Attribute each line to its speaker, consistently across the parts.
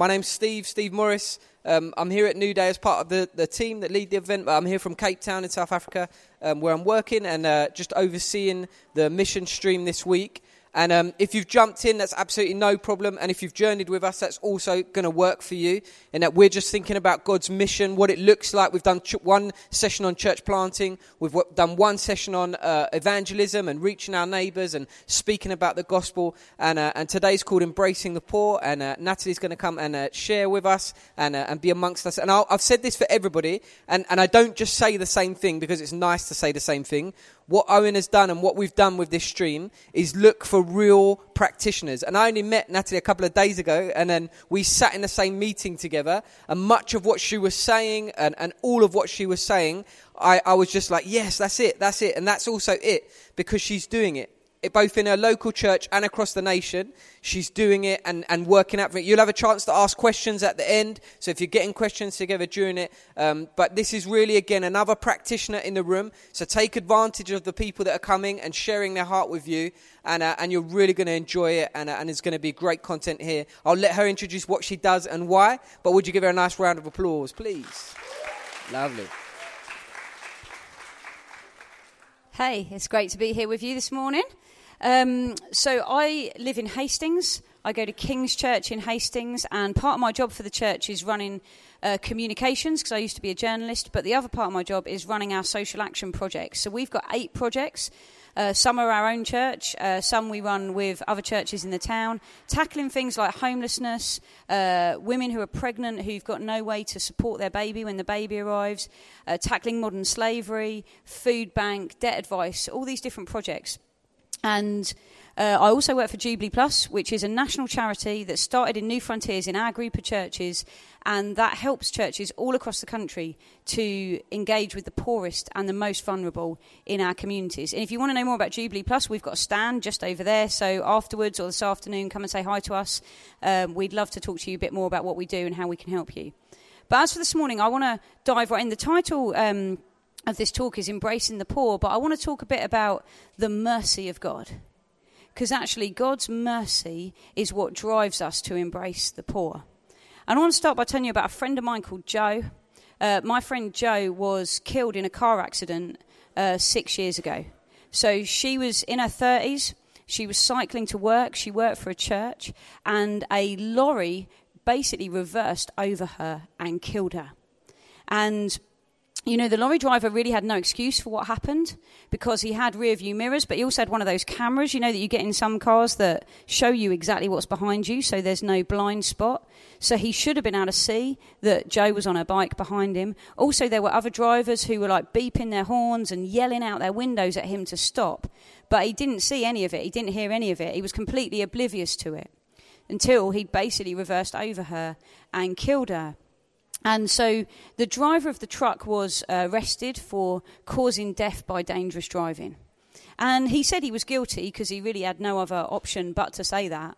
Speaker 1: My name's Steve, Steve Morris. Um, I'm here at New Day as part of the, the team that lead the event. I'm here from Cape Town in South Africa, um, where I'm working and uh, just overseeing the mission stream this week. And um, if you've jumped in, that's absolutely no problem. And if you've journeyed with us, that's also going to work for you. In that we're just thinking about God's mission, what it looks like. We've done ch- one session on church planting. We've w- done one session on uh, evangelism and reaching our neighbours and speaking about the gospel. And, uh, and today's called Embracing the Poor. And uh, Natalie's going to come and uh, share with us and, uh, and be amongst us. And i I've said this for everybody. And, and I don't just say the same thing because it's nice to say the same thing what Owen has done and what we've done with this stream is look for real practitioners. And I only met Natalie a couple of days ago, and then we sat in the same meeting together. And much of what she was saying and, and all of what she was saying, I, I was just like, yes, that's it, that's it. And that's also it because she's doing it both in her local church and across the nation. She's doing it and, and working out for it. You'll have a chance to ask questions at the end. So if you're getting questions together during it, um, but this is really, again, another practitioner in the room. So take advantage of the people that are coming and sharing their heart with you. And, uh, and you're really going to enjoy it. And, uh, and it's going to be great content here. I'll let her introduce what she does and why. But would you give her a nice round of applause, please? Lovely.
Speaker 2: Hey, it's great to be here with you this morning. Um, so I live in Hastings. I go to King's Church in Hastings, and part of my job for the church is running uh, communications because I used to be a journalist. But the other part of my job is running our social action projects. So we've got eight projects. Uh, some are our own church, uh, some we run with other churches in the town, tackling things like homelessness, uh, women who are pregnant who've got no way to support their baby when the baby arrives, uh, tackling modern slavery, food bank, debt advice, all these different projects. And uh, I also work for Jubilee Plus, which is a national charity that started in Newfrontiers in our group of churches, and that helps churches all across the country to engage with the poorest and the most vulnerable in our communities. And if you want to know more about Jubilee Plus, we've got a stand just over there. So afterwards or this afternoon, come and say hi to us. Um, we'd love to talk to you a bit more about what we do and how we can help you. But as for this morning, I want to dive right in. The title um, of this talk is Embracing the Poor, but I want to talk a bit about the mercy of God. Because actually, God's mercy is what drives us to embrace the poor. And I want to start by telling you about a friend of mine called Joe. Uh, my friend Joe was killed in a car accident uh, six years ago. So she was in her 30s. She was cycling to work. She worked for a church. And a lorry basically reversed over her and killed her. And you know, the lorry driver really had no excuse for what happened because he had rear view mirrors, but he also had one of those cameras, you know, that you get in some cars that show you exactly what's behind you, so there's no blind spot. So he should have been able to see that Joe was on a bike behind him. Also, there were other drivers who were like beeping their horns and yelling out their windows at him to stop, but he didn't see any of it, he didn't hear any of it, he was completely oblivious to it until he'd basically reversed over her and killed her. And so the driver of the truck was uh, arrested for causing death by dangerous driving. And he said he was guilty because he really had no other option but to say that.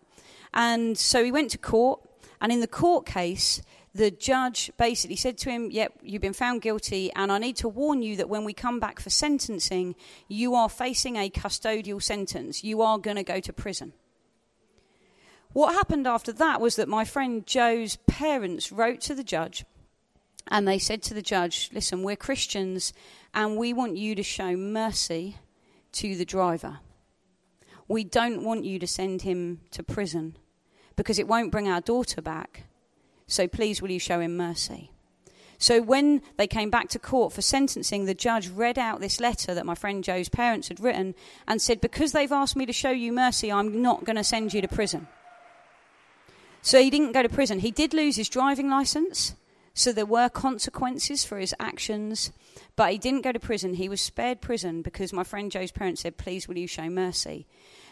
Speaker 2: And so he went to court. And in the court case, the judge basically said to him, Yep, you've been found guilty, and I need to warn you that when we come back for sentencing, you are facing a custodial sentence. You are going to go to prison. What happened after that was that my friend Joe's parents wrote to the judge and they said to the judge, Listen, we're Christians and we want you to show mercy to the driver. We don't want you to send him to prison because it won't bring our daughter back. So please, will you show him mercy? So when they came back to court for sentencing, the judge read out this letter that my friend Joe's parents had written and said, Because they've asked me to show you mercy, I'm not going to send you to prison. So he didn't go to prison. He did lose his driving license. So there were consequences for his actions, but he didn't go to prison. He was spared prison because my friend Joe's parents said, Please, will you show mercy?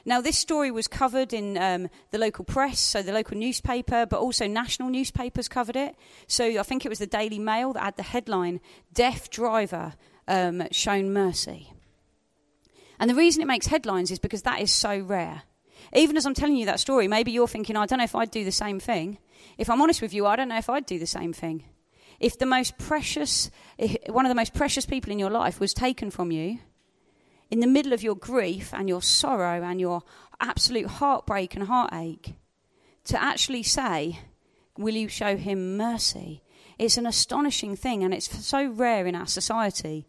Speaker 2: Now, this story was covered in um, the local press, so the local newspaper, but also national newspapers covered it. So I think it was the Daily Mail that had the headline Deaf Driver um, Shown Mercy. And the reason it makes headlines is because that is so rare. Even as I'm telling you that story, maybe you're thinking, I don't know if I'd do the same thing. If I'm honest with you, I don't know if I'd do the same thing. If the most precious, one of the most precious people in your life was taken from you, in the middle of your grief and your sorrow and your absolute heartbreak and heartache, to actually say, will you show him mercy? It's an astonishing thing, and it's so rare in our society.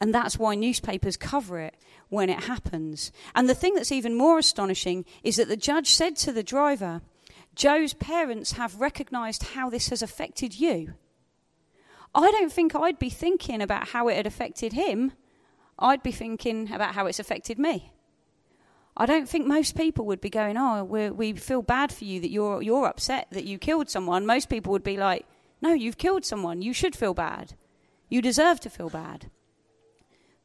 Speaker 2: And that's why newspapers cover it when it happens. And the thing that's even more astonishing is that the judge said to the driver, Joe's parents have recognized how this has affected you. I don't think I'd be thinking about how it had affected him. I'd be thinking about how it's affected me. I don't think most people would be going, "Oh, we feel bad for you that you're you're upset that you killed someone." Most people would be like, "No, you've killed someone. You should feel bad. You deserve to feel bad."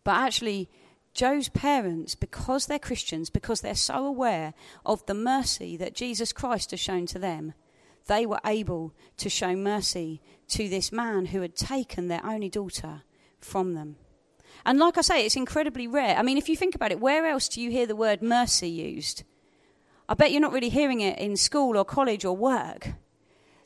Speaker 2: But actually, Joe's parents, because they're Christians, because they're so aware of the mercy that Jesus Christ has shown to them, they were able to show mercy to this man who had taken their only daughter from them. And like I say, it's incredibly rare. I mean, if you think about it, where else do you hear the word mercy used? I bet you're not really hearing it in school or college or work.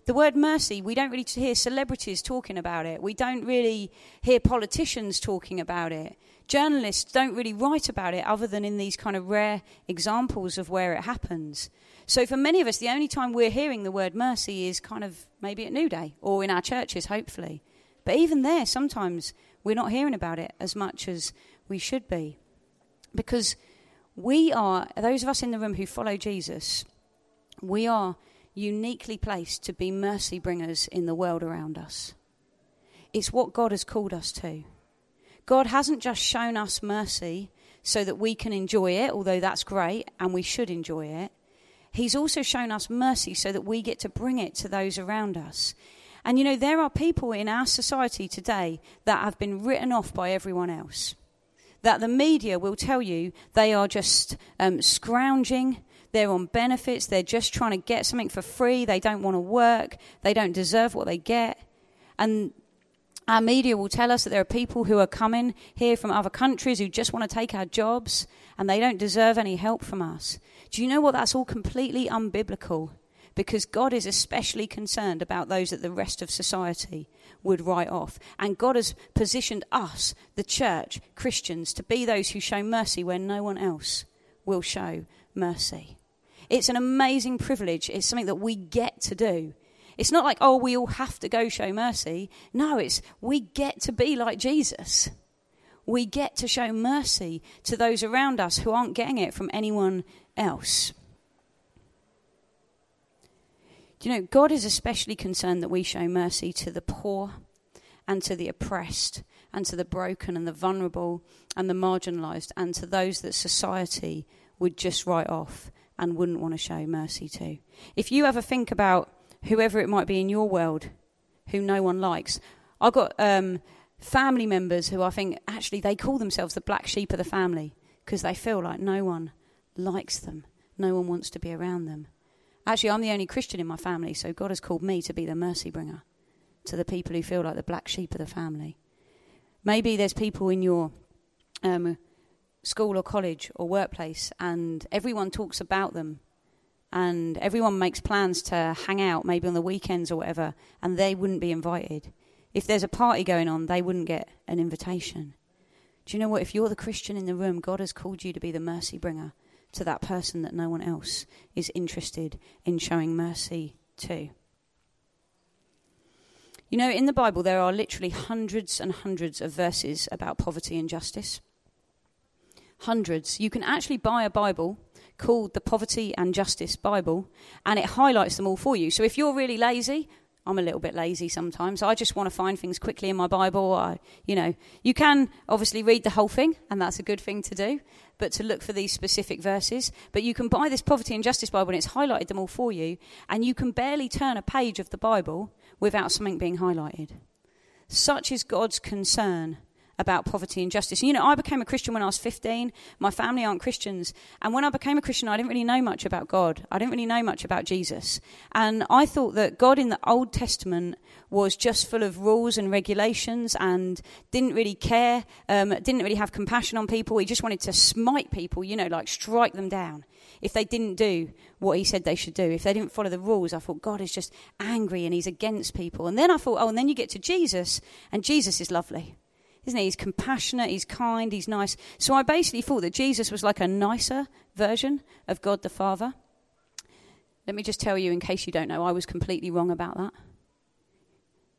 Speaker 2: The word mercy, we don't really hear celebrities talking about it. We don't really hear politicians talking about it. Journalists don't really write about it other than in these kind of rare examples of where it happens. So, for many of us, the only time we're hearing the word mercy is kind of maybe at New Day or in our churches, hopefully. But even there, sometimes we're not hearing about it as much as we should be. Because we are, those of us in the room who follow Jesus, we are uniquely placed to be mercy bringers in the world around us. It's what God has called us to. God hasn't just shown us mercy so that we can enjoy it, although that's great and we should enjoy it. He's also shown us mercy so that we get to bring it to those around us. And you know, there are people in our society today that have been written off by everyone else. That the media will tell you they are just um, scrounging, they're on benefits, they're just trying to get something for free, they don't want to work, they don't deserve what they get. And our media will tell us that there are people who are coming here from other countries who just want to take our jobs and they don't deserve any help from us. Do you know what? That's all completely unbiblical because God is especially concerned about those that the rest of society would write off. And God has positioned us, the church, Christians, to be those who show mercy where no one else will show mercy. It's an amazing privilege. It's something that we get to do. It's not like, oh, we all have to go show mercy. No, it's we get to be like Jesus. We get to show mercy to those around us who aren't getting it from anyone else. Do you know, God is especially concerned that we show mercy to the poor and to the oppressed and to the broken and the vulnerable and the marginalized and to those that society would just write off and wouldn't want to show mercy to. If you ever think about whoever it might be in your world who no one likes, I've got um, family members who I think actually they call themselves the black sheep of the family because they feel like no one likes them. No one wants to be around them. Actually, I'm the only Christian in my family, so God has called me to be the mercy bringer to the people who feel like the black sheep of the family. Maybe there's people in your um, school or college or workplace, and everyone talks about them, and everyone makes plans to hang out, maybe on the weekends or whatever, and they wouldn't be invited. If there's a party going on, they wouldn't get an invitation. Do you know what? If you're the Christian in the room, God has called you to be the mercy bringer to that person that no one else is interested in showing mercy to. You know, in the Bible, there are literally hundreds and hundreds of verses about poverty and justice. Hundreds. You can actually buy a Bible called the Poverty and Justice Bible, and it highlights them all for you. So if you're really lazy, I'm a little bit lazy sometimes. I just want to find things quickly in my Bible. I, you know, you can obviously read the whole thing, and that's a good thing to do, but to look for these specific verses. But you can buy this Poverty and Justice Bible, and it's highlighted them all for you, and you can barely turn a page of the Bible without something being highlighted. Such is God's concern about poverty and justice. And, you know, I became a Christian when I was 15. My family aren't Christians. And when I became a Christian, I didn't really know much about God. I didn't really know much about Jesus. And I thought that God in the Old Testament was just full of rules and regulations and didn't really care, um, didn't really have compassion on people. He just wanted to smite people, you know, like strike them down if they didn't do what he said they should do, if they didn't follow the rules, I thought God is just angry and he's against people. And then I thought, oh, and then you get to Jesus, and Jesus is lovely isn't he? He's compassionate, he's kind, he's nice. So I basically thought that Jesus was like a nicer version of God the Father. Let me just tell you, in case you don't know, I was completely wrong about that.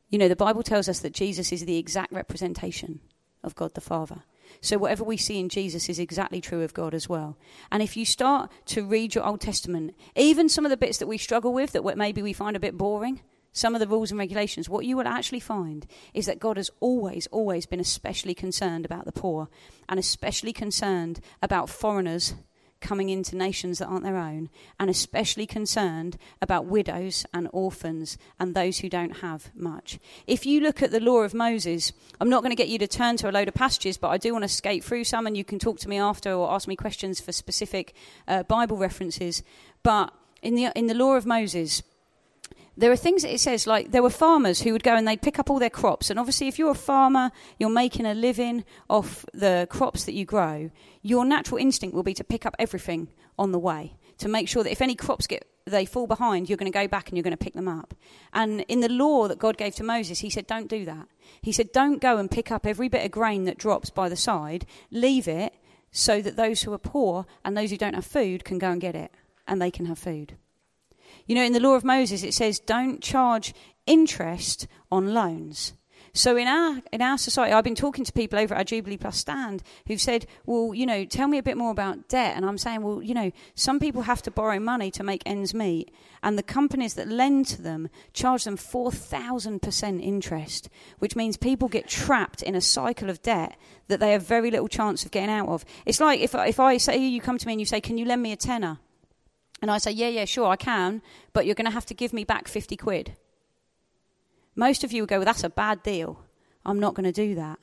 Speaker 2: You know, the Bible tells us that Jesus is the exact representation of God the Father. So whatever we see in Jesus is exactly true of God as well. And if you start to read your Old Testament, even some of the bits that we struggle with that maybe we find a bit boring, some of the rules and regulations, what you will actually find is that God has always, always been especially concerned about the poor and especially concerned about foreigners coming into nations that aren't their own, and especially concerned about widows and orphans and those who don't have much. If you look at the law of Moses, I'm not going to get you to turn to a load of passages, but I do want to skate through some, and you can talk to me after or ask me questions for specific uh, Bible references. But in the, in the law of Moses, there are things that it says like there were farmers who would go and they'd pick up all their crops. And obviously if you're a farmer you're making a living off the crops that you grow your natural instinct will be to pick up everything on the way to make sure that if any crops get they fall behind you're going to go back and you're going to pick them up. And in the law that god gave to moses he said don't do that. He said don't go and pick up every bit of grain that drops by the side. Leave it so that those who are poor and those who don't have food can go and get it and they can have food you know, in the law of Moses, it says don't charge interest on loans. So in our in our society, I've been talking to people over at our Jubilee Plus stand who've said, "Well, you know, tell me a bit more about debt." And I'm saying, "Well, you know, some people have to borrow money to make ends meet, and the companies that lend to them charge them four thousand percent interest, which means people get trapped in a cycle of debt that they have very little chance of getting out of. It's like if if I say you come to me and you say, "Can you lend me a tenner?" And I say, yeah, yeah, sure, I can, but you're going to have to give me back 50 quid. Most of you would go, well, that's a bad deal. I'm not going to do that.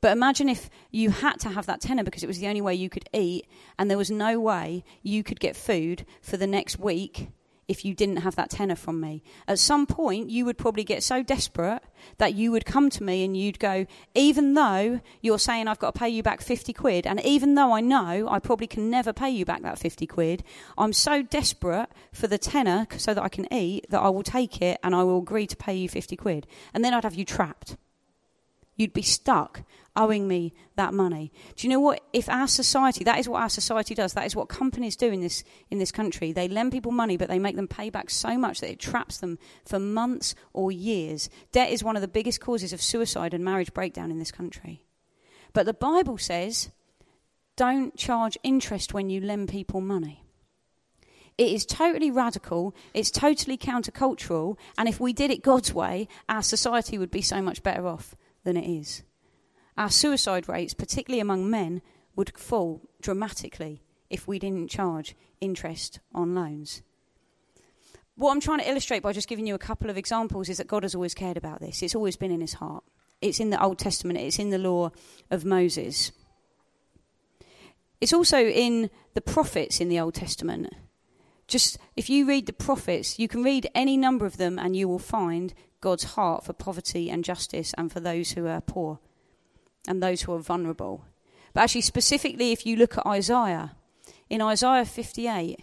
Speaker 2: But imagine if you had to have that tenner because it was the only way you could eat, and there was no way you could get food for the next week if you didn't have that tenner from me. At some point, you would probably get so desperate that you would come to me and you'd go, even though you're saying I've got to pay you back 50 quid, and even though I know I probably can never pay you back that 50 quid, I'm so desperate for the tenner so that I can eat that I will take it and I will agree to pay you 50 quid. And then I'd have you trapped. You'd be stuck owing me that money. Do you know what? If our society, that is what our society does, that is what companies do in this, in this country. They lend people money, but they make them pay back so much that it traps them for months or years. Debt is one of the biggest causes of suicide and marriage breakdown in this country. But the Bible says don't charge interest when you lend people money. It is totally radical, it's totally countercultural, and if we did it God's way, our society would be so much better off than it is our suicide rates, particularly among men, would fall dramatically if we didn't charge interest on loans. What I'm trying to illustrate by just giving you a couple of examples is that God has always cared about this. It's always been in his heart. It's in the Old Testament, it's in the law of Moses. It's also in the prophets in the Old Testament. Just if you read the prophets, you can read any number of them and you will find God's heart for poverty and justice and for those who are poor and those who are vulnerable. But actually, specifically, if you look at Isaiah, in Isaiah 58,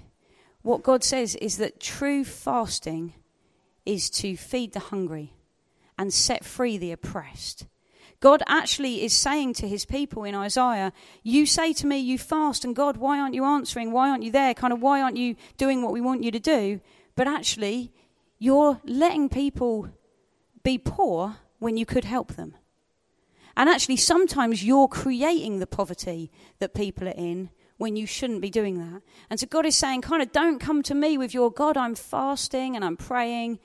Speaker 2: what God says is that true fasting is to feed the hungry and set free the oppressed. God actually is saying to his people in Isaiah, You say to me, You fast, and God, why aren't you answering? Why aren't you there? Kind of, why aren't you doing what we want you to do? But actually, you're letting people be poor when you could help them. And actually, sometimes you're creating the poverty that people are in when you shouldn't be doing that. And so God is saying, kind of, don't come to me with your God, I'm fasting and I'm praying.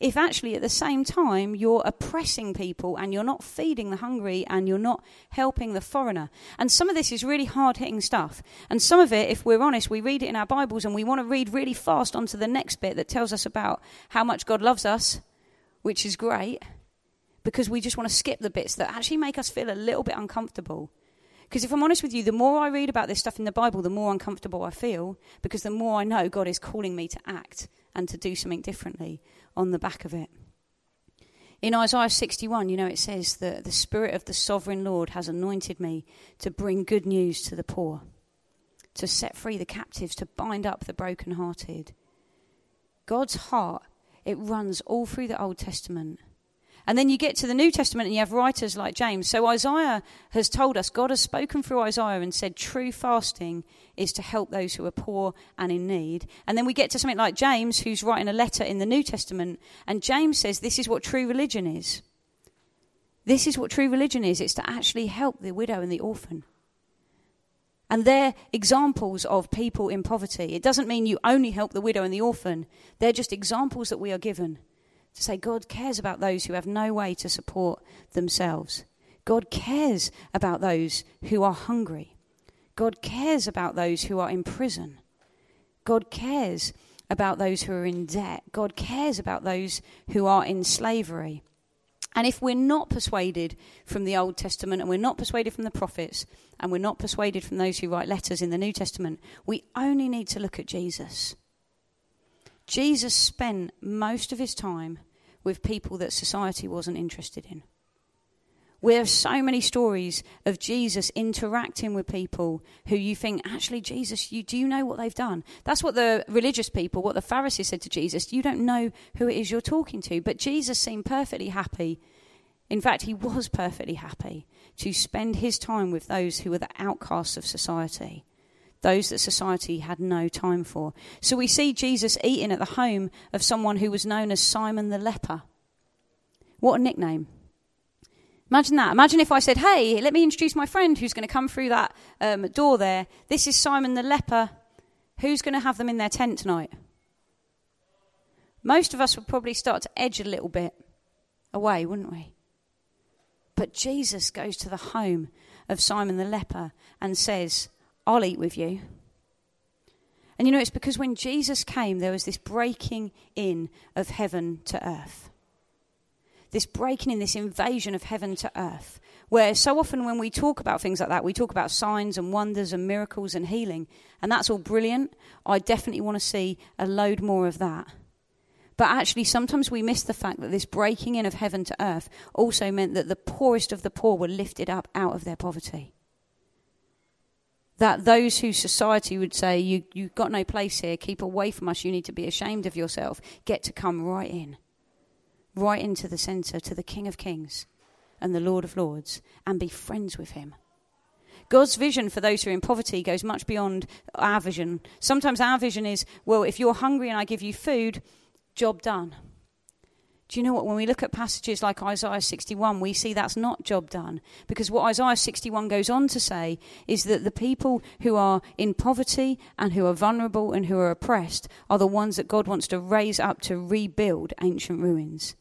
Speaker 2: If actually at the same time you're oppressing people and you're not feeding the hungry and you're not helping the foreigner. And some of this is really hard hitting stuff. And some of it, if we're honest, we read it in our Bibles and we want to read really fast onto the next bit that tells us about how much God loves us, which is great because we just want to skip the bits that actually make us feel a little bit uncomfortable. Because if I'm honest with you, the more I read about this stuff in the Bible, the more uncomfortable I feel, because the more I know God is calling me to act and to do something differently on the back of it. In Isaiah 61, you know, it says that the Spirit of the sovereign Lord has anointed me to bring good news to the poor, to set free the captives, to bind up the brokenhearted. God's heart, it runs all through the Old Testament And then you get to the New Testament and you have writers like James. So Isaiah has told us, God has spoken through Isaiah and said true fasting is to help those who are poor and in need. And then we get to something like James, who's writing a letter in the New Testament, and James says this is what true religion is. This is what true religion is it's to actually help the widow and the orphan. And they're examples of people in poverty. It doesn't mean you only help the widow and the orphan, they're just examples that we are given to say God cares about those who have no way to support themselves. God cares about those who are hungry. God cares about those who are in prison. God cares about those who are in debt. God cares about those who are in slavery. And if we're not persuaded from the Old Testament and we're not persuaded from the prophets and we're not persuaded from those who write letters in the New Testament, we only need to look at Jesus. Jesus spent most of his time with people that society wasn't interested in. We have so many stories of Jesus interacting with people who you think, actually, Jesus, you, do you know what they've done? That's what the religious people, what the Pharisees said to Jesus. You don't know who it is you're talking to. But Jesus seemed perfectly happy. In fact, he was perfectly happy to spend his time with those who were the outcasts of society, those that society had no time for. So we see Jesus eating at the home of someone who was known as Simon the leper. What a nickname! Imagine that. Imagine if I said, Hey, let me introduce my friend who's going to come through that um, door there. This is Simon the leper. Who's going to have them in their tent tonight? Most of us would probably start to edge a little bit away, wouldn't we? But Jesus goes to the home of Simon the leper and says, I'll eat with you. And you know, it's because when Jesus came, there was this breaking in of heaven to earth this breaking in, this invasion of heaven to earth. Where so often when we talk about things like that, we talk about signs and wonders and miracles and healing, and that's all brilliant. I definitely want to see a load more of that. But actually, sometimes we miss the fact that this breaking in of heaven to earth also meant that the poorest of the poor were lifted up out of their poverty. That those whose society would say, you, You've got no place here, keep away from us, you need to be ashamed of yourself, get to come right in right into the centre to the King of Kings and the Lord of Lords and be friends with him. God's vision for those who are in poverty goes much beyond our vision. Sometimes our vision is, well, if you're hungry and I give you food, job done. Do you know what? When we look at passages like Isaiah 61, we see that's not job done. Because what Isaiah 61 goes on to say is that the people who are in poverty and who are vulnerable and who are oppressed are the ones that God wants to raise up to rebuild ancient ruins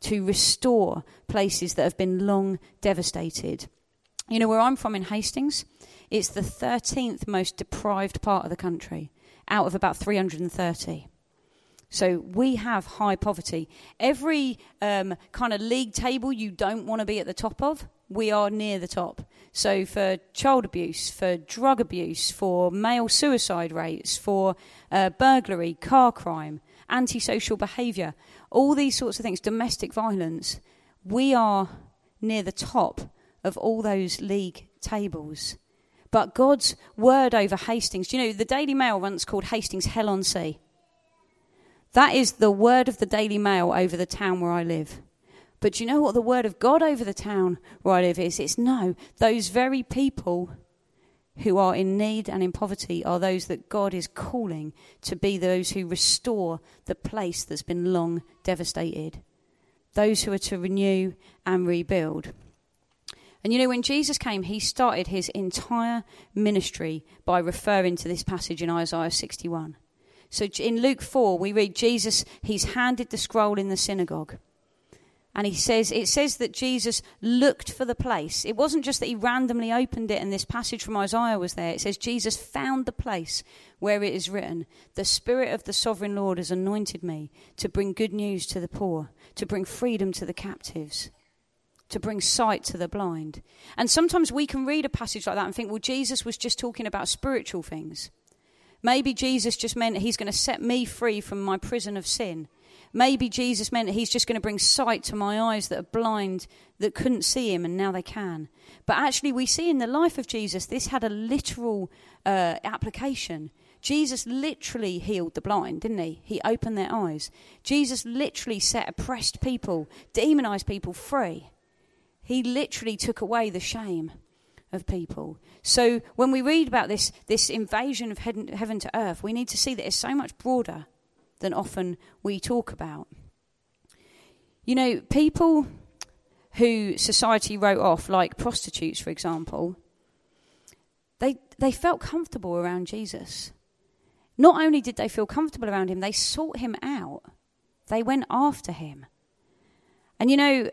Speaker 2: to restore places that have been long devastated. You know, where I'm from in Hastings, it's the 13th most deprived part of the country out of about 330. So we have high poverty. Every um, kind of league table you don't want to be at the top of, we are near the top. So for child abuse, for drug abuse, for male suicide rates, for uh, burglary, car crime, antisocial behaviour, all these sorts of things, domestic violence, we are near the top of all those league tables. But God's word over Hastings, you know, the Daily Mail once called Hastings Hell on Sea. That is the word of the Daily Mail over the town where I live. But you know what the word of God over the town where I live is? It's no, those very people who are in need and in poverty are those that God is calling to be those who restore the place that's been long devastated, those who are to renew and rebuild. And you know, when Jesus came, he started his entire ministry by referring to this passage in Isaiah 61. So in Luke 4, we read Jesus, he's handed the scroll in the synagogue. And he says, it says that Jesus looked for the place. It wasn't just that he randomly opened it and this passage from Isaiah was there. It says Jesus found the place where it is written, The Spirit of the Sovereign Lord has anointed me to bring good news to the poor, to bring freedom to the captives, to bring sight to the blind. And sometimes we can read a passage like that and think, well, Jesus was just talking about spiritual things. Maybe Jesus just meant he's going to set me free from my prison of sin. Maybe Jesus meant he's just going to bring sight to my eyes that are blind, that couldn't see him, and now they can. But actually, we see in the life of Jesus, this had a literal uh, application. Jesus literally healed the blind, didn't he? He opened their eyes. Jesus literally set oppressed people, demonized people free. He literally took away the shame of people. So when we read about this, this invasion of heaven, to earth, we need to see that it's so much broader than often we talk about. You know, people who society wrote off, like prostitutes, for example, they, they felt comfortable around Jesus. Not only did they feel comfortable around him, they sought him out. They went after him. And you know,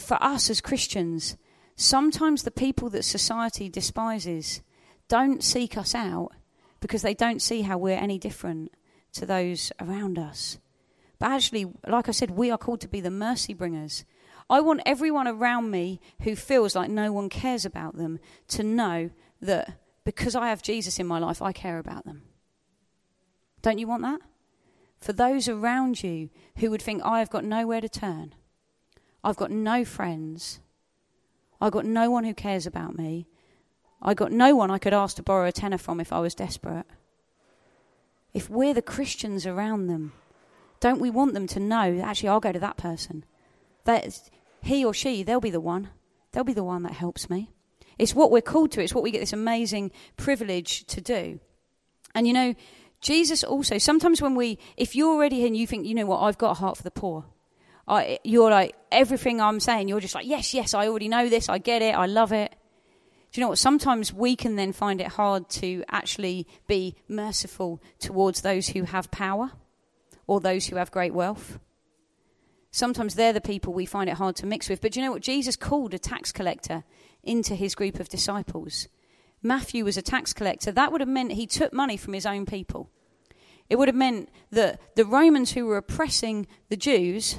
Speaker 2: for us as Christians, sometimes the people that society despises don't seek us out because they don't see how we're any different to those around us. But actually, like I said, we are called to be the mercy bringers. I want everyone around me who feels like no one cares about them to know that because I have Jesus in my life, I care about them. Don't you want that? For those around you who would think, I have got nowhere to turn, I've got no friends, I've got no one who cares about me, I've got no one I could ask to borrow a tenner from if I was desperate. If we're the Christians around them, don't we want them to know, actually, I'll go to that person? That he or she, they'll be the one. They'll be the one that helps me. It's what we're called to, it's what we get this amazing privilege to do. And you know, Jesus also, sometimes when we, if you're already here and you think, you know what, I've got a heart for the poor, I, you're like, everything I'm saying, you're just like, yes, yes, I already know this, I get it, I love it. Do you know what? Sometimes we can then find it hard to actually be merciful towards those who have power or those who have great wealth. Sometimes they're the people we find it hard to mix with. But do you know what? Jesus called a tax collector into his group of disciples. Matthew was a tax collector, that would have meant he took money from his own people. It would have meant that the Romans who were oppressing the Jews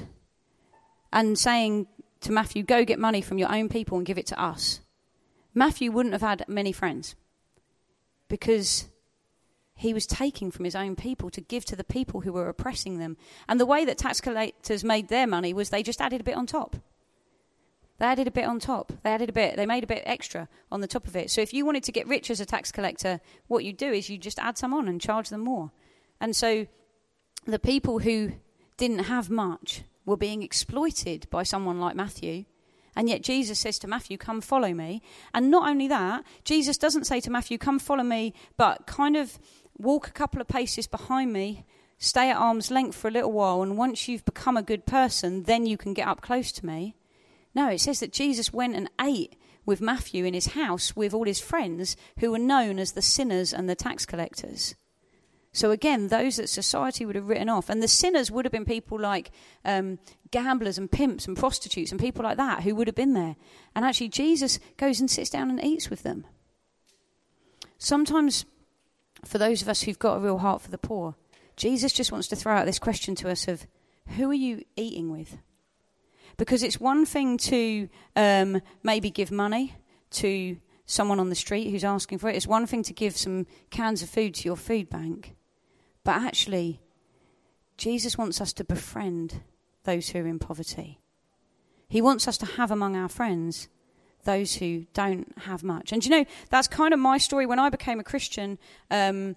Speaker 2: and saying to Matthew, go get money from your own people and give it to us, Matthew wouldn't have had many friends because he was taking from his own people to give to the people who were oppressing them. And the way that tax collectors made their money was they just added a bit on top. They added a bit on top. They added a bit. They made a bit extra on the top of it. So if you wanted to get rich as a tax collector, what you do is you just add some on and charge them more. And so the people who didn't have much were being exploited by someone like Matthew. And yet Jesus says to Matthew, Come follow me. And not only that, Jesus doesn't say to Matthew, Come follow me, but kind of walk a couple of paces behind me, stay at arm's length for a little while, and once you've become a good person, then you can get up close to me. No, it says that Jesus went and ate with Matthew in his house with all his friends who were known as the sinners and the tax collectors. So again, those that society would have written off. And the sinners would have been people like um, gamblers and pimps and prostitutes and people like that who would have been there. And actually, Jesus goes and sits down and eats with them. Sometimes, for those of us who've got a real heart for the poor, Jesus just wants to throw out this question to us of who are you eating with? Because it's one thing to um, maybe give money to someone on the street who's asking for it. It's one thing to give some cans of food to your food bank. But actually, Jesus wants us to befriend those who are in poverty. He wants us to have among our friends those who don't have much. And you know, that's kind of my story. When I became a Christian, um,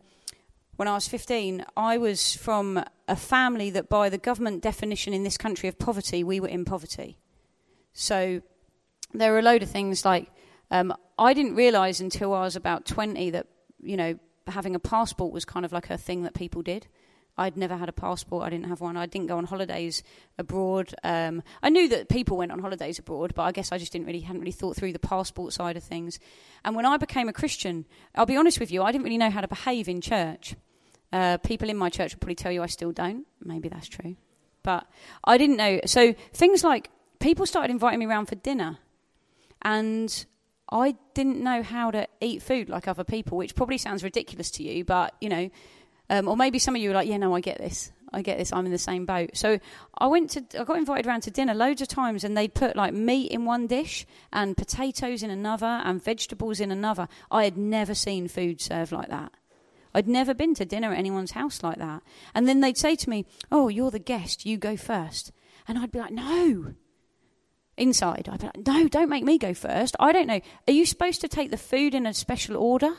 Speaker 2: when I was 15, I was from a family that, by the government definition in this country of poverty, we were in poverty. So there are a load of things like um, I didn't realise until I was about 20 that, you know, having a passport was kind of like a thing that people did. I'd never had a passport. I didn't have one. I didn't go on holidays abroad. Um, I knew that people went on holidays abroad, but I guess I just didn't really hadn't really thought through the passport side of things. And when I became a Christian, I'll be honest with you, I didn't really know how to behave in church. Uh, people in my church will probably tell you I still don't. Maybe that's true. But I didn't know. So things like people started inviting me around for dinner. And I didn't know how to eat food like other people, which probably sounds ridiculous to you, but you know, um, or maybe some of you are like, yeah, no, I get this. I get this. I'm in the same boat. So I went to, I got invited around to dinner loads of times, and they'd put like meat in one dish and potatoes in another and vegetables in another. I had never seen food served like that. I'd never been to dinner at anyone's house like that. And then they'd say to me, Oh, you're the guest, you go first. And I'd be like, No. Inside, I'd be like, No, don't make me go first. I don't know. Are you supposed to take the food in a special order?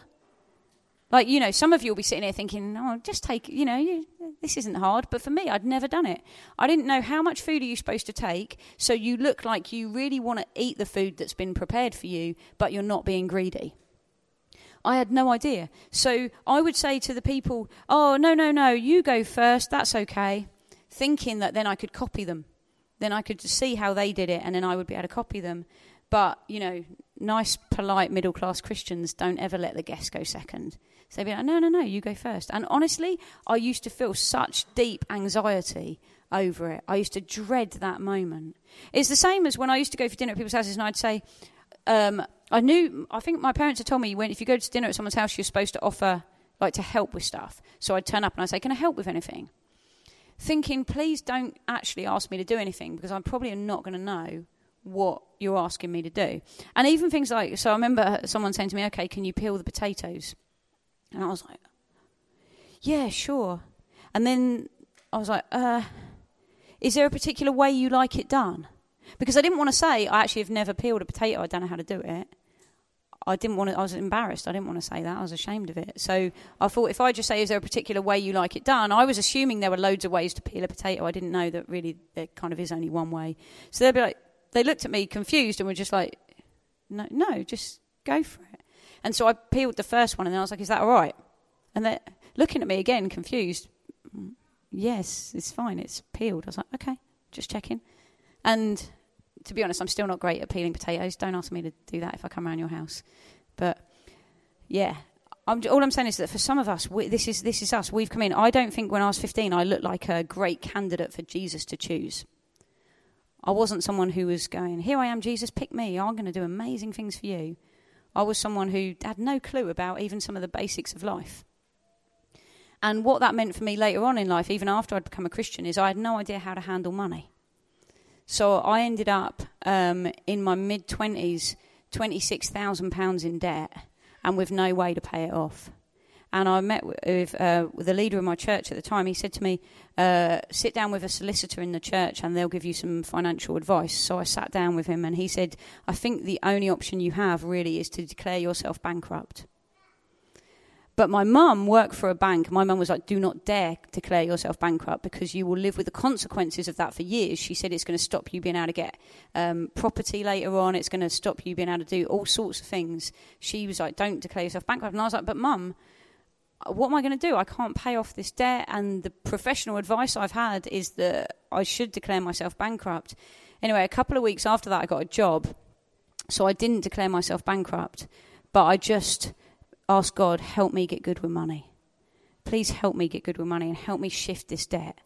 Speaker 2: Like, you know, some of you will be sitting here thinking, oh, just take, you know, you, this isn't hard. But for me, I'd never done it. I didn't know how much food are you supposed to take so you look like you really want to eat the food that's been prepared for you, but you're not being greedy. I had no idea. So I would say to the people, oh, no, no, no, you go first, that's okay, thinking that then I could copy them. Then I could see how they did it and then I would be able to copy them. But, you know, nice, polite, middle class Christians don't ever let the guest go second. So they'd be like, no, no, no, you go first. And honestly, I used to feel such deep anxiety over it. I used to dread that moment. It's the same as when I used to go for dinner at people's houses and I'd say, um, I knew, I think my parents had told me when if you go to dinner at someone's house, you're supposed to offer, like, to help with stuff. So I'd turn up and I'd say, Can I help with anything? Thinking, please don't actually ask me to do anything because I'm probably not going to know what you're asking me to do. And even things like, so I remember someone saying to me, Okay, can you peel the potatoes? And I was like, Yeah, sure. And then I was like, uh, Is there a particular way you like it done? Because I didn't want to say, I actually have never peeled a potato, I don't know how to do it. I didn't want to, I was embarrassed. I didn't want to say that. I was ashamed of it. So I thought if I just say, is there a particular way you like it done? I was assuming there were loads of ways to peel a potato. I didn't know that really there kind of is only one way. So they'd be like, they looked at me confused and were just like, no, no, just go for it. And so I peeled the first one and then I was like, is that all right? And they're looking at me again, confused. Mm, yes, it's fine. It's peeled. I was like, okay, just checking. And to be honest, I'm still not great at peeling potatoes. Don't ask me to do that if I come around your house. But yeah, I'm, all I'm saying is that for some of us, we, this is this is us. We've come in. I don't think when I was 15 I looked like a great candidate for Jesus to choose. I wasn't someone who was going, "Here I am, Jesus, pick me. I'm going to do amazing things for you." I was someone who had no clue about even some of the basics of life. And what that meant for me later on in life, even after I'd become a Christian, is I had no idea how to handle money. So I ended up um, in my mid 20s, £26,000 in debt and with no way to pay it off. And I met with, uh, with the leader of my church at the time. He said to me, uh, Sit down with a solicitor in the church and they'll give you some financial advice. So I sat down with him and he said, I think the only option you have really is to declare yourself bankrupt. But my mum worked for a bank. My mum was like, do not dare declare yourself bankrupt because you will live with the consequences of that for years. She said it's going to stop you being able to get um, property later on. It's going to stop you being able to do all sorts of things. She was like, don't declare yourself bankrupt. And I was like, but mum, what am I going to do? I can't pay off this debt. And the professional advice I've had is that I should declare myself bankrupt. Anyway, a couple of weeks after that, I got a job. So I didn't declare myself bankrupt, but I just ask God, help me get good with money. Please help me get good with money and help me shift this debt.